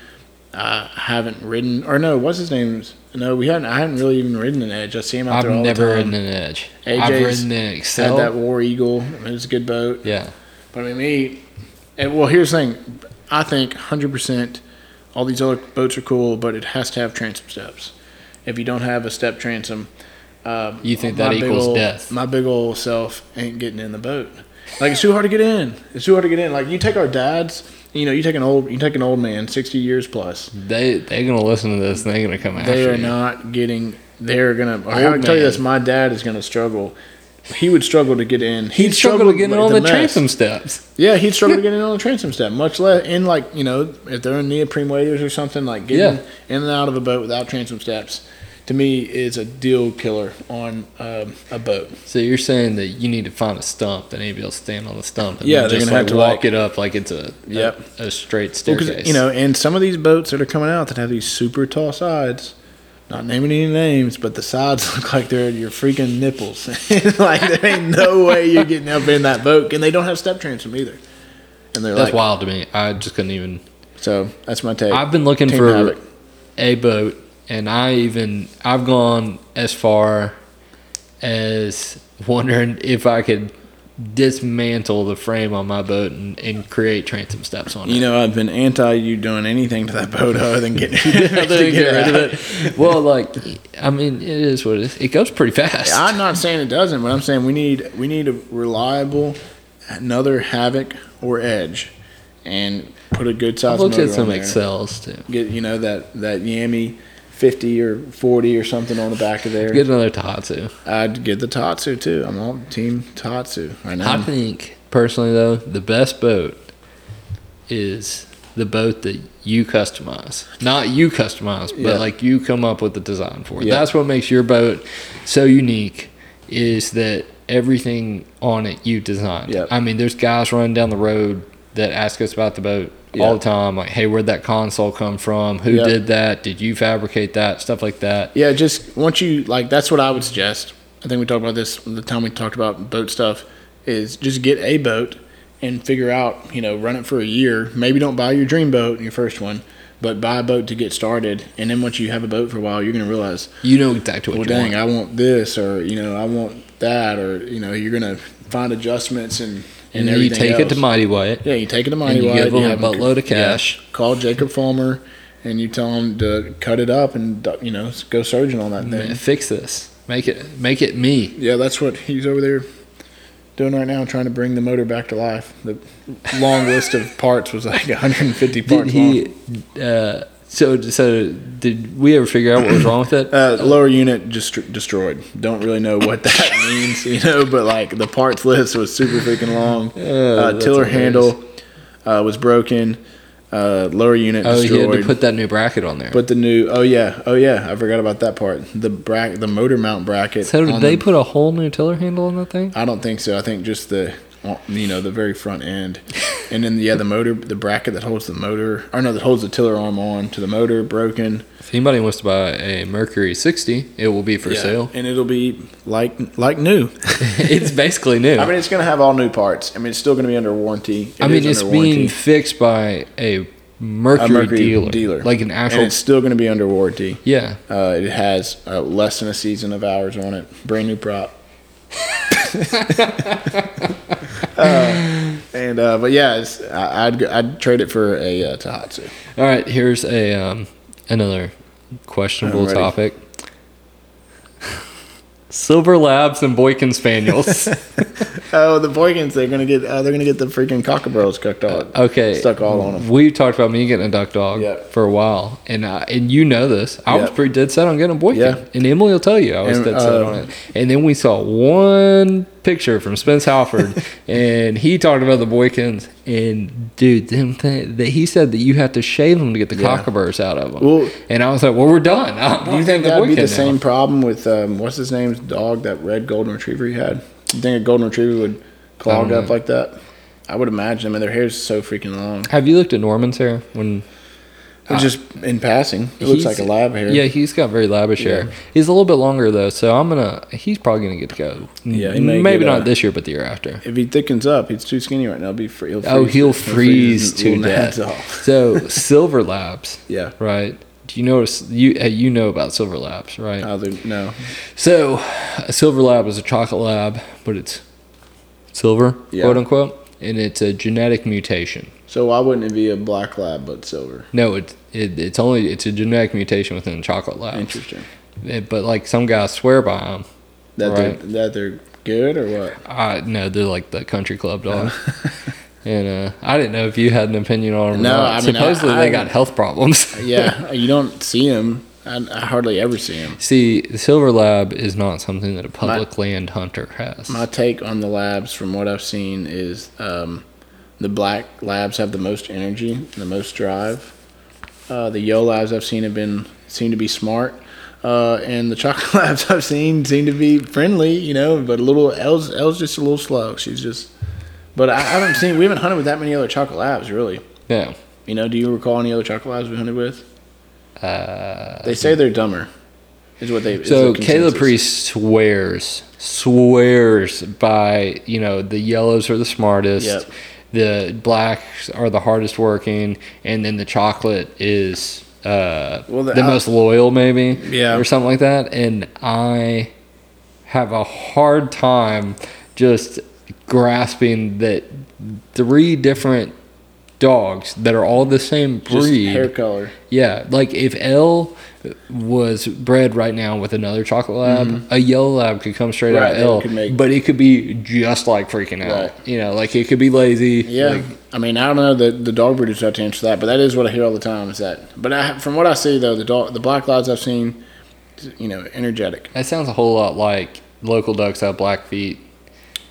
I haven't ridden, or no, what's his name? No, we hadn't. I hadn't really even ridden an Edge. I see him out I've there all never the time. I've never ridden an edge. AJ's I've ridden an Had that War Eagle. It was a good boat. yeah, But I mean, me, and, well, here's the thing. I think 100% all these other boats are cool, but it has to have transom steps. If you don't have a step transom, um, You think that equals ol- death? My big old self ain't getting in the boat. Like it's too hard to get in. It's too hard to get in. Like you take our dads, you know, you take an old, you take an old man, 60 years plus. they they're gonna listen to this. They're gonna come after They are you. not getting. They're gonna. I can tell you this. My dad is gonna struggle. He would struggle to get in. He'd struggle to get in on the, mess. transom steps. Yeah, he'd struggle to get in on the transom step, much less in like you know if they're in neoprene waders or something like getting Yeah. in and out of a boat without transom steps. To me, is a deal killer on um, a boat. So you're saying that you need to find a stump and maybe to stand on the stump and Yeah, they're gonna like have to, walk like- it up like it's a Yep. a, a straight Well, staircase. you know, and some of these boats that are coming out that have these super tall sides, not naming any names, but the sides look like they're your freaking nipples. like there ain't no way you're getting up in that boat, and they don't have step transom either. And they're that's like, wild to me. I just couldn't even. so that's my take. I've been looking Team for Havoc. a boat, and I even I've gone as far as wondering if I could dismantle the frame on my boat and, and create transom steps on it. You know, I've been anti you doing anything to that boat other than getting Other than get rid of it. Well, like, I mean, it is what it is. It goes pretty fast. I'm not saying it doesn't, but I'm saying we need we need a reliable another Havoc or Edge, and put a good size. I've looked at some excels too. Get you know that that Yami. 50 or 40 or something on the back of there. Get another Tatsu. I'd get the Tatsu too. I'm on team Tatsu right now. I think personally though, the best boat is the boat that you customize. Not you customize, but Yeah. like you come up with the design for it. Yeah. That's what makes your boat so unique is that everything on it you designed. Yep. I mean, there's guys running down the road that ask us about the boat Yeah. all the time like, "Hey, where'd that console come from? Who Yep. did that? Did you fabricate that?" stuff like that. Yeah, just once you like, that's what I would suggest. I think we talked about this the time we talked about boat stuff. Is just get a boat and figure out, you know, run it for a year. Maybe don't buy your dream boat, your first one, but buy a boat to get started. And then once you have a boat for a while, you're gonna realize, You know exactly what well, dang, want. I want this, or you know, I want that, or you know, you're gonna find adjustments and and, and then you take it to. Mighty White. Yeah, you take it to Mighty you White. give them a buttload of cash. call Jacob Fulmer, and you tell him to cut it up and you know go surgeon on that thing. fix this. Make it make it me. Yeah, that's what he's over there doing right now, trying to bring the motor back to life. The long list of parts was like 150 parts. Did he? long. Uh, so so did we ever figure out what was wrong with it? Uh, lower unit just destroyed. Don't really know what that means, you know, but like the parts list was super freaking long. Uh, tiller handle. uh, was broken. Uh, lower unit Oh, destroyed. had to put that new bracket on there. But the new, oh yeah, oh yeah, I forgot about that part. The bracket, the motor mount bracket. so did they the- put a whole new tiller handle on that thing? I don't think so. I think just the, you know, the very front end, and then yeah, the motor, the bracket that holds the motor, or no, that holds the tiller arm on to the motor broken. If anybody wants to buy a Mercury 60, it will be for Yeah, sale. and it'll be like like new. it's basically new. I mean, it's gonna have all new parts. I mean, it's still gonna be under warranty. It I mean, it's being warranty. fixed by a Mercury, a Mercury dealer, dealer, like an actual. and it's still gonna be under warranty. Yeah, Uh, it has uh, less than a season of hours on it. Brand new prop. uh, and uh, but yeah, I, I'd I'd trade it for a uh, Tohatsu. All right, here's a um, another questionable topic. Silver Labs and Boykin Spaniels. Oh, the Boykins, they're gonna get uh, they're gonna get the freaking cockerels cooked on. Okay, stuck all on them. We talked about me getting a duck dog for a while, and I, and you know this. I was pretty dead set on getting a Boykin, Yeah. and Emily will tell you I was And, dead set uh, on it. And then we saw one picture from Spence Halford, and he talked about the Boykins, and dude, them th- that he said that you have to shave them to get the Yeah. cockaburs out of them. Well- and I was like, well, we're done. Do you think that'd be the now. same problem with um, what's his name's dog, that red golden retriever he had? You think a golden retriever would clog up know. like that? I would imagine. I mean, their hair's so freaking long. Have you looked at Norman's hair when? Just in passing, it looks like a lab hair. Yeah, he's got very lavish hair. He's a little bit longer though, so I'm gonna. He's probably gonna get to go. Yeah, may maybe get, not uh, this year, but the year after. If he thickens up, he's too skinny right now. He'll be free. He'll freeze, Oh, he'll freeze freeze his to death. So Silver Labs, Yeah. right? Do you notice you uh, you know about Silver Labs, right? No. So a Silver Lab is a chocolate lab, but it's silver, Yeah. quote unquote, and it's a genetic mutation. So why wouldn't it be a black lab but silver? No, it, it it's only it's a genetic mutation within chocolate lab. Interesting. It- but like some guys swear by them. That Right. they're that they're good or what? I no, they're like the country club dog. and uh, I didn't know if you had an opinion on them. or No. I mean, I- supposedly they I- got health problems. yeah, you don't see them. I, I hardly ever see them. See, the silver lab is not something that a public land hunter has. My take on the labs, from what I've seen, is um, the black labs have the most energy, the most drive. Uh, the yellow labs I've seen have been seem to be smart, uh, and the chocolate labs I've seen seem to be friendly. You know, but a little Elle's, Elle's just a little slow. She's just. But I, I haven't seen. We haven't hunted with that many other chocolate labs, really. yeah. You know, do you recall any other chocolate labs we hunted with? Uh, They say they're dumber. Is what they. so Caleb Priest swears, swears by you know the yellows are the smartest, Yep. the blacks are the hardest working, and then the chocolate is uh, Well, the the, most loyal, maybe, Yeah. or something like that. And I have a hard time just grasping that three different dogs that are all the same Just breed. hair color. Yeah, like if L was bred right now with another chocolate lab, a yellow lab could come straight Mm-hmm. Right, out of L, could make- but it could be just like freaking out. Right. You know, like it could be lazy. Yeah, like, I mean, I don't know the the dog breeders have to answer that, but that is what I hear all the time. Is that? But I, from what I see though, the dog, the black labs I've seen, you know, energetic. that sounds a whole lot like local ducks have black feet.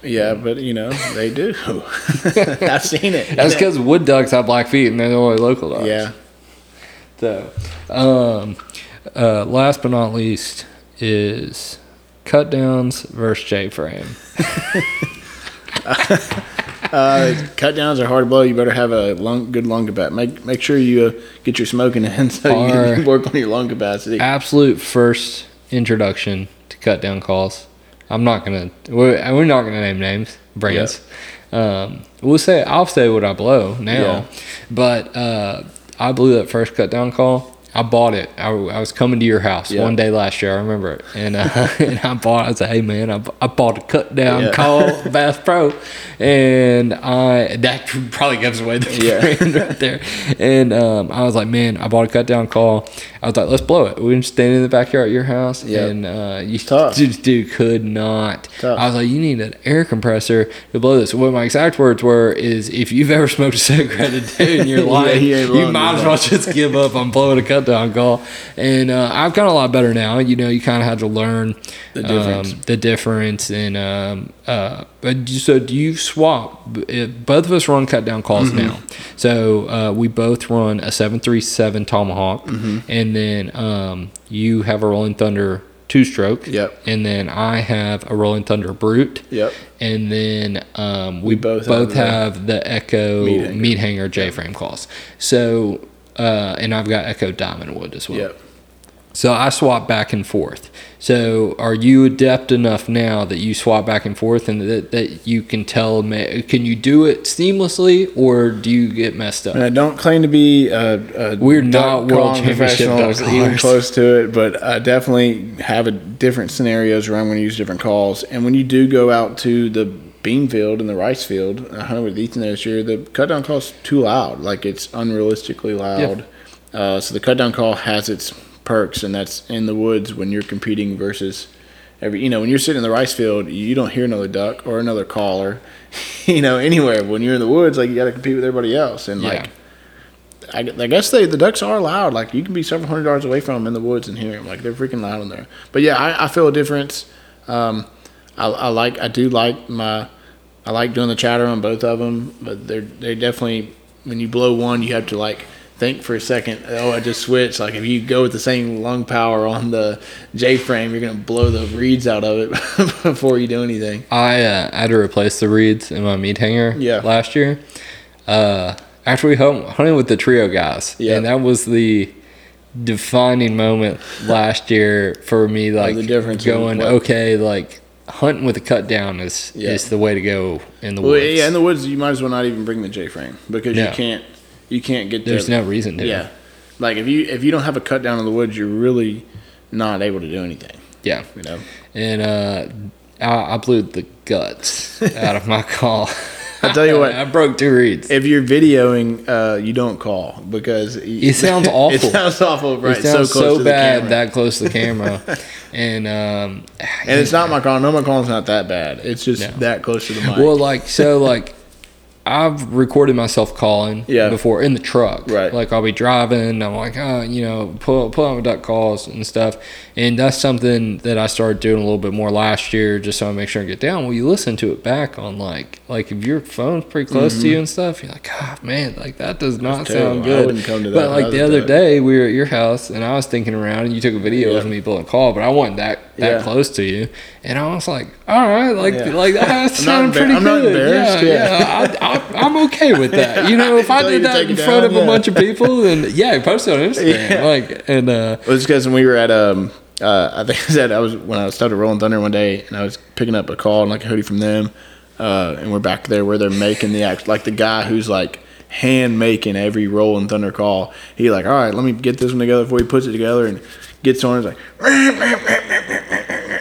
Yeah, but you know they do. I've seen it. That's because wood ducks have black feet and they're the only local dogs. yeah, So, um, uh, last but not least is cut downs versus J frame. uh, cut downs are hard to blow. You better have a lung, good lung capacity. Make make sure you uh, get your smoking in so you can work on your lung capacity. absolute first introduction to cut down calls. I'm not gonna. We're, we're not gonna name names, brands. Um, we'll say I'll say what I blow now, Yeah. but uh, I blew that first cut down call. I bought it. I, I was coming to your house Yeah. one day last year. I remember it, and, uh, and I bought. I said, "Hey man, I, I bought a cut down Yeah. call Bass Pro," and I that probably gives away the Yeah. brand right there. And um, I was like, "Man, I bought a cut down call." I was like, "Let's blow it." We were standing in the backyard at your house, Yeah. and uh, you Tough. Dude, dude could not. Tough. I was like, "You need an air compressor to blow this." What my exact words were is, "If you've ever smoked a cigarette a day in your life, you you might as well just give up on blowing a cut cut down call, and uh, I've gotten a lot better now. You know, you kind of had to learn The difference. um, the difference, and um, uh, but so do you swap? Both of us run cut down calls Mm-hmm. now, so uh, we both run a seven three seven Tomahawk, Mm-hmm. and then um, you have a Rolling Thunder two stroke. Yep. And then I have a Rolling Thunder Brute. Yep. And then um, we, both both, have have, the the Echo meat hanger. meat hanger, J frame calls. So, uh, and I've got Echo Diamond Wood as well. Yep. So I swap back and forth. So are you adept enough now that you swap back and forth and that, that you can tell, can you do it seamlessly or do you get messed up? And I don't claim to be a, a We're not world championship even close to it. But I definitely have a different scenarios where I'm going to use different calls. And when you do go out to the bean field and the rice field, I hunted with Ethan there this year. The cut down call's too loud, like it's unrealistically loud. Uh, so the cut down call has its perks, and that's in the woods when you're competing versus every. You know, when you're sitting in the rice field, you don't hear another duck or another caller. You know, anywhere when you're in the woods, like you got to compete with everybody else, and Yeah. like. I, I guess they the ducks are loud. Like you can be several hundred yards away from them in the woods and hear them. Like they're freaking loud in there. But yeah, I, I feel a difference. Um, I, I like I do like my I like doing the chatter on both of them. But they're they definitely when you blow one, you have to like think for a second. Oh, I just switched. Like if you go with the same lung power on the J frame, you're gonna blow the reeds out of it before you do anything. I uh, had to replace the reeds in my meat hanger Yeah. last year. Uh, after we hung, hunted with the trio guys, Yeah. and that was the defining moment last year for me. Like the difference going, okay, like hunting with a cut down is Yeah. is the way to go in the Well, woods. yeah, in the woods, you might as well not even bring the J frame because No. you can't you can't get there. There's there. no reason to. Yeah, like if you if you don't have a cut down in the woods, you're really not able to do anything. yeah. You know. And uh, I, I blew the guts out of my call. I tell you what. I broke two reeds. If you're videoing, uh, you don't call because It sounds awful. it sounds awful, right? it sounds so so, close to the bad camera. that close to the camera, and um, and it's not my call. No, my call's not that bad. It's just No. that close to the mic. Well, like so, like I've recorded myself calling Yeah. before in the truck. Right. Like I'll be driving, I'm like, oh, you know, pull pull out my duck calls and stuff, and that's something that I started doing a little bit more last year, just so I make sure I get down. Well, you listen to it back on like like if your phone's pretty close to you and stuff, you're like, God, man, like that does not Mm-hmm. terrible. sound I good. wouldn't come to that But like the other day, we were at your house, and I was thinking around, and you took a video of me blowing a call, but I wasn't that that Yeah. close to you, and I was like, all right, like Yeah. like that I'm not sounded pretty I'm not good. embarrassed, Yeah, yeah. yeah. I, I, I'm okay with that. You know, if I did that in front down, of a bunch of people, then yeah, post it on Instagram. Yeah. Like, and uh, It was because when we were at um, uh, I think I said I was when I started Rolling Thunder one day, and I was picking up a call and like a hoodie from them, uh, and we're back there where they're making the act like the guy who's like hand making every Rolling Thunder call. He like, all right, let me get this one together before he puts it together and gets on. It's like.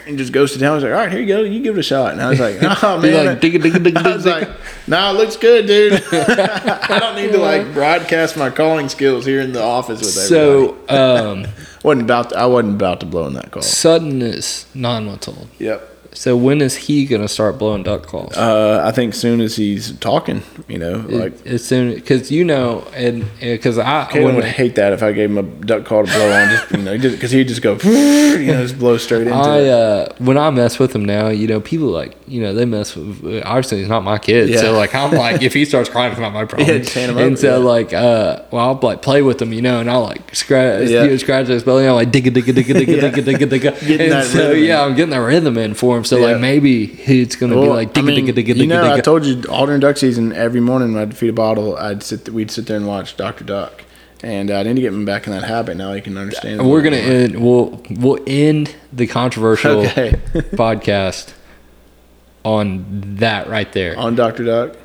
And just goes to town. He's like, all right, here you go. You give it a shot. And I was like, oh, man. like, digga, digga, digga, I was like, nah, it looks good, dude. I don't need to like broadcast my calling skills here in the office with everybody. so um, wasn't about to, I wasn't about to blow in that call. Sutton is nine months old. Yep. So when is he gonna start blowing duck calls? Uh, I think soon as he's talking, you know, like as soon because you know, and because I when would hate that if I gave him a duck call to blow on, just you know, because he'd just go, you know, just blow straight into I it. uh, when I mess with him now, you know, people like you know they mess with. Obviously, he's not my kid, so like I'm like if he starts crying, it's not my problem. Yeah, and over, so yeah. like uh, well, I'll like play with him, you know, and I'll like scratch, Yeah. you know, scratch his belly, and I'm like digga digga digga digga Yeah. digga digga digga, and so rhythm yeah. I'm getting that rhythm in for him. So Yeah. like maybe it's gonna be Well, like I digga mean, digga digga you digga know, I told you all during duck season, every morning when I'd feed a bottle, I'd sit, we'd sit there and watch Doctor Duck, and I need to get him back in that habit. Now he can understand. We're gonna more. end. We'll we'll end the controversial Okay. podcast on that right there. on Doctor Duck,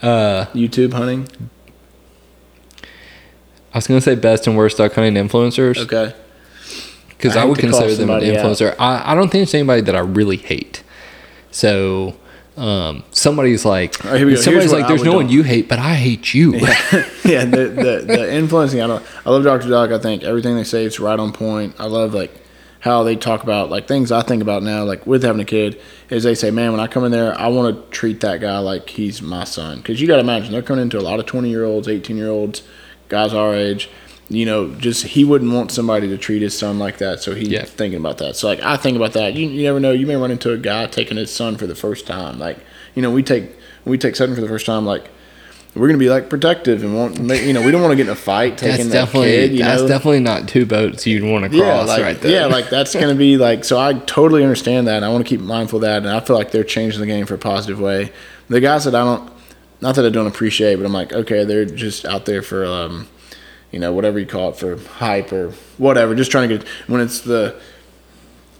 Uh, YouTube hunting. I was gonna say best and worst duck hunting influencers Okay. Because I I, would consider them an somebody out. influencer. I, I don't think it's anybody that I really hate. So um, somebody's like All right, here we go. somebody's like there's no do. one you hate, but I hate you. yeah, the, the the influencing. I don't. I love Doctor Duck. I think everything they say is right on point. I love like how they talk about like things I think about now, like with having a kid, is they say, man, when I come in there, I want to treat that guy like he's my son. Because you got to imagine they're coming into a lot of twenty year olds, eighteen year olds, guys our age, you know, just he wouldn't want somebody to treat his son like that, so he's Yeah. thinking about that. So like I think about that. You, you never know. You may run into a guy taking his son for the first time. Like you know, we take we take Sutton for the first time. Like we're gonna be like protective and want you know we don't want to get in a fight That's taking that definitely kid. You that's know? definitely not two boats you'd want to cross yeah, like, right there. Yeah, like that's gonna be like. So I totally understand that. And I want to keep mindful of that, and I feel like they're changing the game for a positive way. The guys that I don't, not that I don't appreciate, but I'm like, okay, they're just out there for, um, you know, whatever you call it for hype or whatever. Just trying to get when it's the,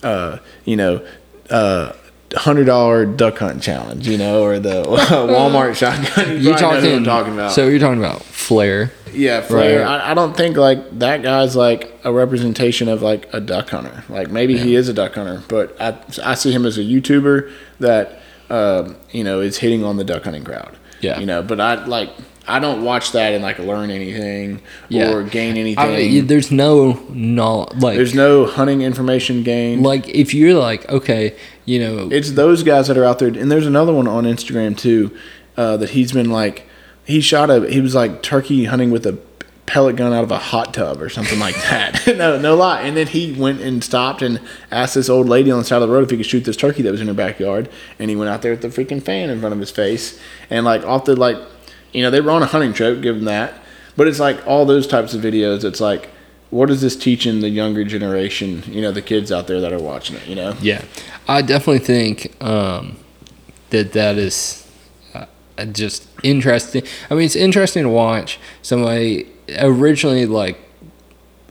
uh, you know, uh. Hundred dollar duck hunt challenge, you know, or the Walmart shotgun. You you know who talking, I'm talking about. So you're talking about Flair. Yeah, Flair. Right. I, I don't think like that guy's like a representation of like a duck hunter. Like maybe he is a duck hunter, but I I see him as a YouTuber that um, you know is hitting on the duck hunting crowd. Yeah. you know, but I like I don't watch that and like learn anything Yeah. or gain anything. I there's no no like There's no hunting information gained. like if you're like okay, you know, It's those guys that are out there, and there's another one on Instagram too uh, that he's been like he shot a he was like turkey hunting with a pellet gun out of a hot tub or something like that. no, no lie. And then he went and stopped and asked this old lady on the side of the road if he could shoot this turkey that was in her backyard, and he went out there with the freaking fan in front of his face and like off the like, you know, they were on a hunting trip, give them that, but it's like all those types of videos. It's like. What is this teaching the younger generation? You know, the kids out there that are watching it. You know, Yeah, I definitely think um, that that is uh, just interesting. I mean, it's interesting to watch somebody originally like.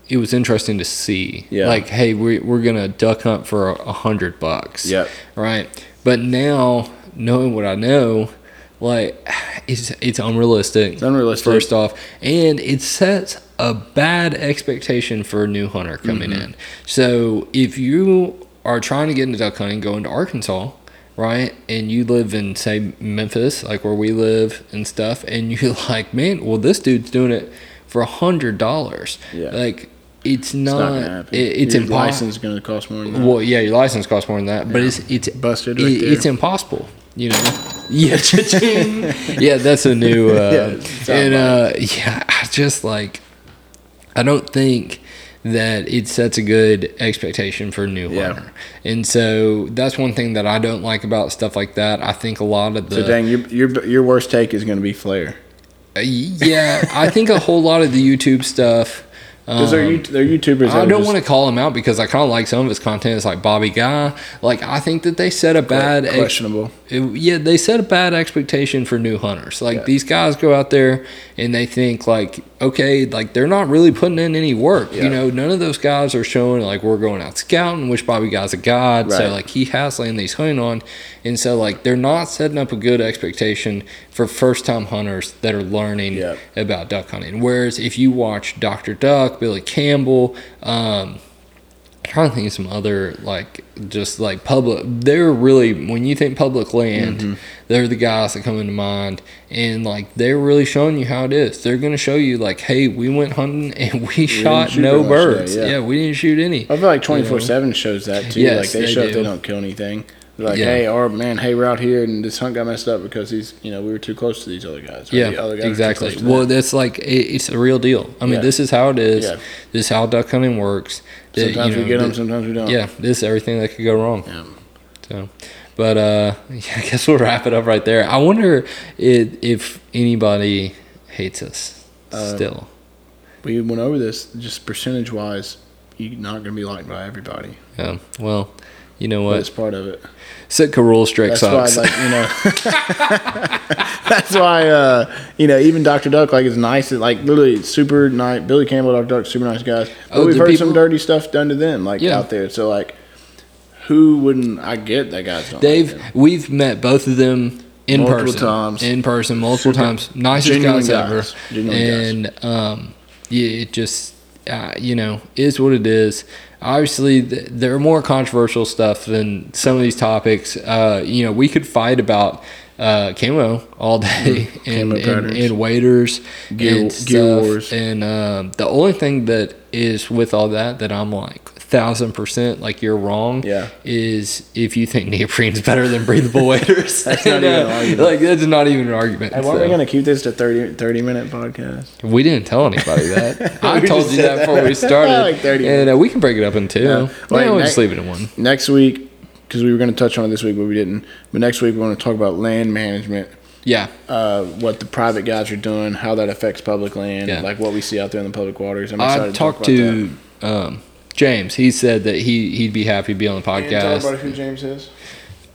It was interesting to see, Yeah. like, hey, we, we're gonna duck hunt for a, hundred bucks, Yep. right? But now, knowing what I know, like, it's it's unrealistic. It's unrealistic. First off, and it sets a bad expectation for a new hunter coming Mm-hmm. in. So if you are trying to get into duck hunting, going to Arkansas, right, and you live in say Memphis, like where we live and stuff, and you're like, man, well, this dude's doing it for a hundred dollars. Yeah. Like it's it's not. not gonna it- it's Your impossible. license is going to cost more than that. Well, yeah, your license costs more than that, but it's it's Busted it- right there. it's impossible. You know. Yeah, yeah, that's a new. Uh, Yeah, and uh, yeah, I just like. I don't think that it sets a good expectation for a new Yeah. and so that's one thing that I don't like about stuff like that. I think a lot of the So dang, your your your worst take is going to be Flair Uh, yeah, I think a whole lot of the YouTube stuff. Because they're um, they're YouTubers. I don't want to call him out because I kind of like some of his content. It's like Bobby Guy. Like I think that they set a bad ex- questionable. it- yeah, they set a bad expectation for new hunters. Like Yeah. these guys go out there and they think like, okay, like they're not really putting in any work. You know, none of those guys are showing like we're going out scouting, which Bobby Guy's a god. So like he has land these hunting on, and so like they're not setting up a good expectation for first time hunters that are learning Yeah. about duck hunting. Whereas if you watch Dr. Duck, Billy Campbell, um, trying to think of some other like just like public. They're really when you think public land, Mm-hmm. they're the guys that come into mind, and like they're really showing you how it is. They're gonna show you like, hey, we went hunting and we, shot no birds. yeah. yeah. we didn't shoot any. I feel like twenty four seven shows that too. Yes, like they, they show if do. they don't kill anything. Like, Yeah. hey, or man, hey, we're out here and this hunt got messed up because he's you know we were too close to these other guys. Yeah, the other guys exactly. Well, them. that's like it, it's a real deal. I mean, Yeah. this is how it is. Yeah. This is how duck hunting works. That, you sometimes we get them, sometimes we don't. Yeah, this is everything that could go wrong. Yeah. So, but uh, yeah, I guess we'll wrap it up right there. I wonder if, if anybody hates us Uh, still. We went over this just percentage wise. You're not going to be liked by everybody. Yeah. Well, you know But what? it's part of it. Sitka rule strict That's why, like you know, that's why uh, you know even Doctor Duck like is nice. Like literally super nice. Billy Campbell, Doctor Duck, super nice guys. But Oh, we've heard people- some dirty stuff done to them, like Yeah. out there. So like, who wouldn't? I get that guys. Dave, like we've met both of them in Multiple person. times. In person, multiple Super- times. Nicest genuine guys, ever. guys. Genuine guys. and um, yeah, it just uh, you know is what it is. Obviously, th- there are more controversial stuff than some of these topics. Uh, you know, we could fight about uh, camo all day and, Mm, Camo and, and waders Gear- and stuff. And um, the only thing that is with all that that I'm like thousand percent like you're wrong. Yeah. Is if you think neoprene's better than breathable waders. That's not even an argument. Like that's not even an argument. Hey, weren't we going to keep this to 30, 30 minute podcast? We didn't tell anybody that. I told you said that before we started. Like 30 and uh, we can break it up in two. Yeah. Yeah, Like, we'll ne- just leave it in one. Next week, because we were going to touch on it this week, but we didn't. But next week, we want to talk about land management, Yeah. uh, what the private guys are doing, how that affects public land, Yeah. like what we see out there in the public waters. I'm excited I to talk about to um, James. He said that he he'd be happy to be on the that. And tell podcast. everybody who James is.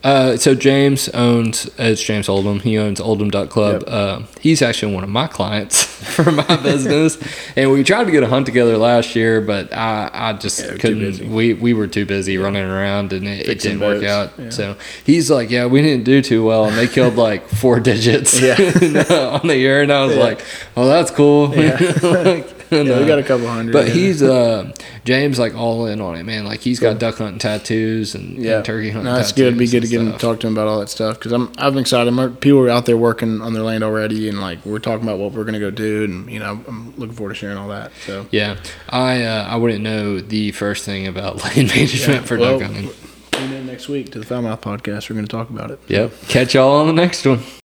Uh, so James owns it's James Oldham. He owns Oldham Duck Club. Yep. Uh, he's actually one of my clients for my business, and we tried to get a hunt together last year, but I I just Yeah, we were too busy. couldn't. We we were too busy running around, and it, it didn't work out. yeah. So he's like, yeah, we didn't do too well, and they killed like four digits Yeah. on the year, and I was Yeah. like, oh, that's cool. Like, Yeah, we got a couple hundred. but yeah. he's uh James like all in on it, man. Like he's got duck hunting tattoos and, yeah, and turkey hunting. No, it's good. It'd be good to get him to talk to him about all that stuff because I'm I'm excited. My, people are out there working on their land already, and like we're talking about what we're gonna go do, and you know I'm looking forward to sharing all that. So Yeah, I uh, I wouldn't know the first thing about land management for well, duck hunting. Tune in next week to the Foulmouth podcast. We're going to talk about it. Yep. Catch y'all on the next one.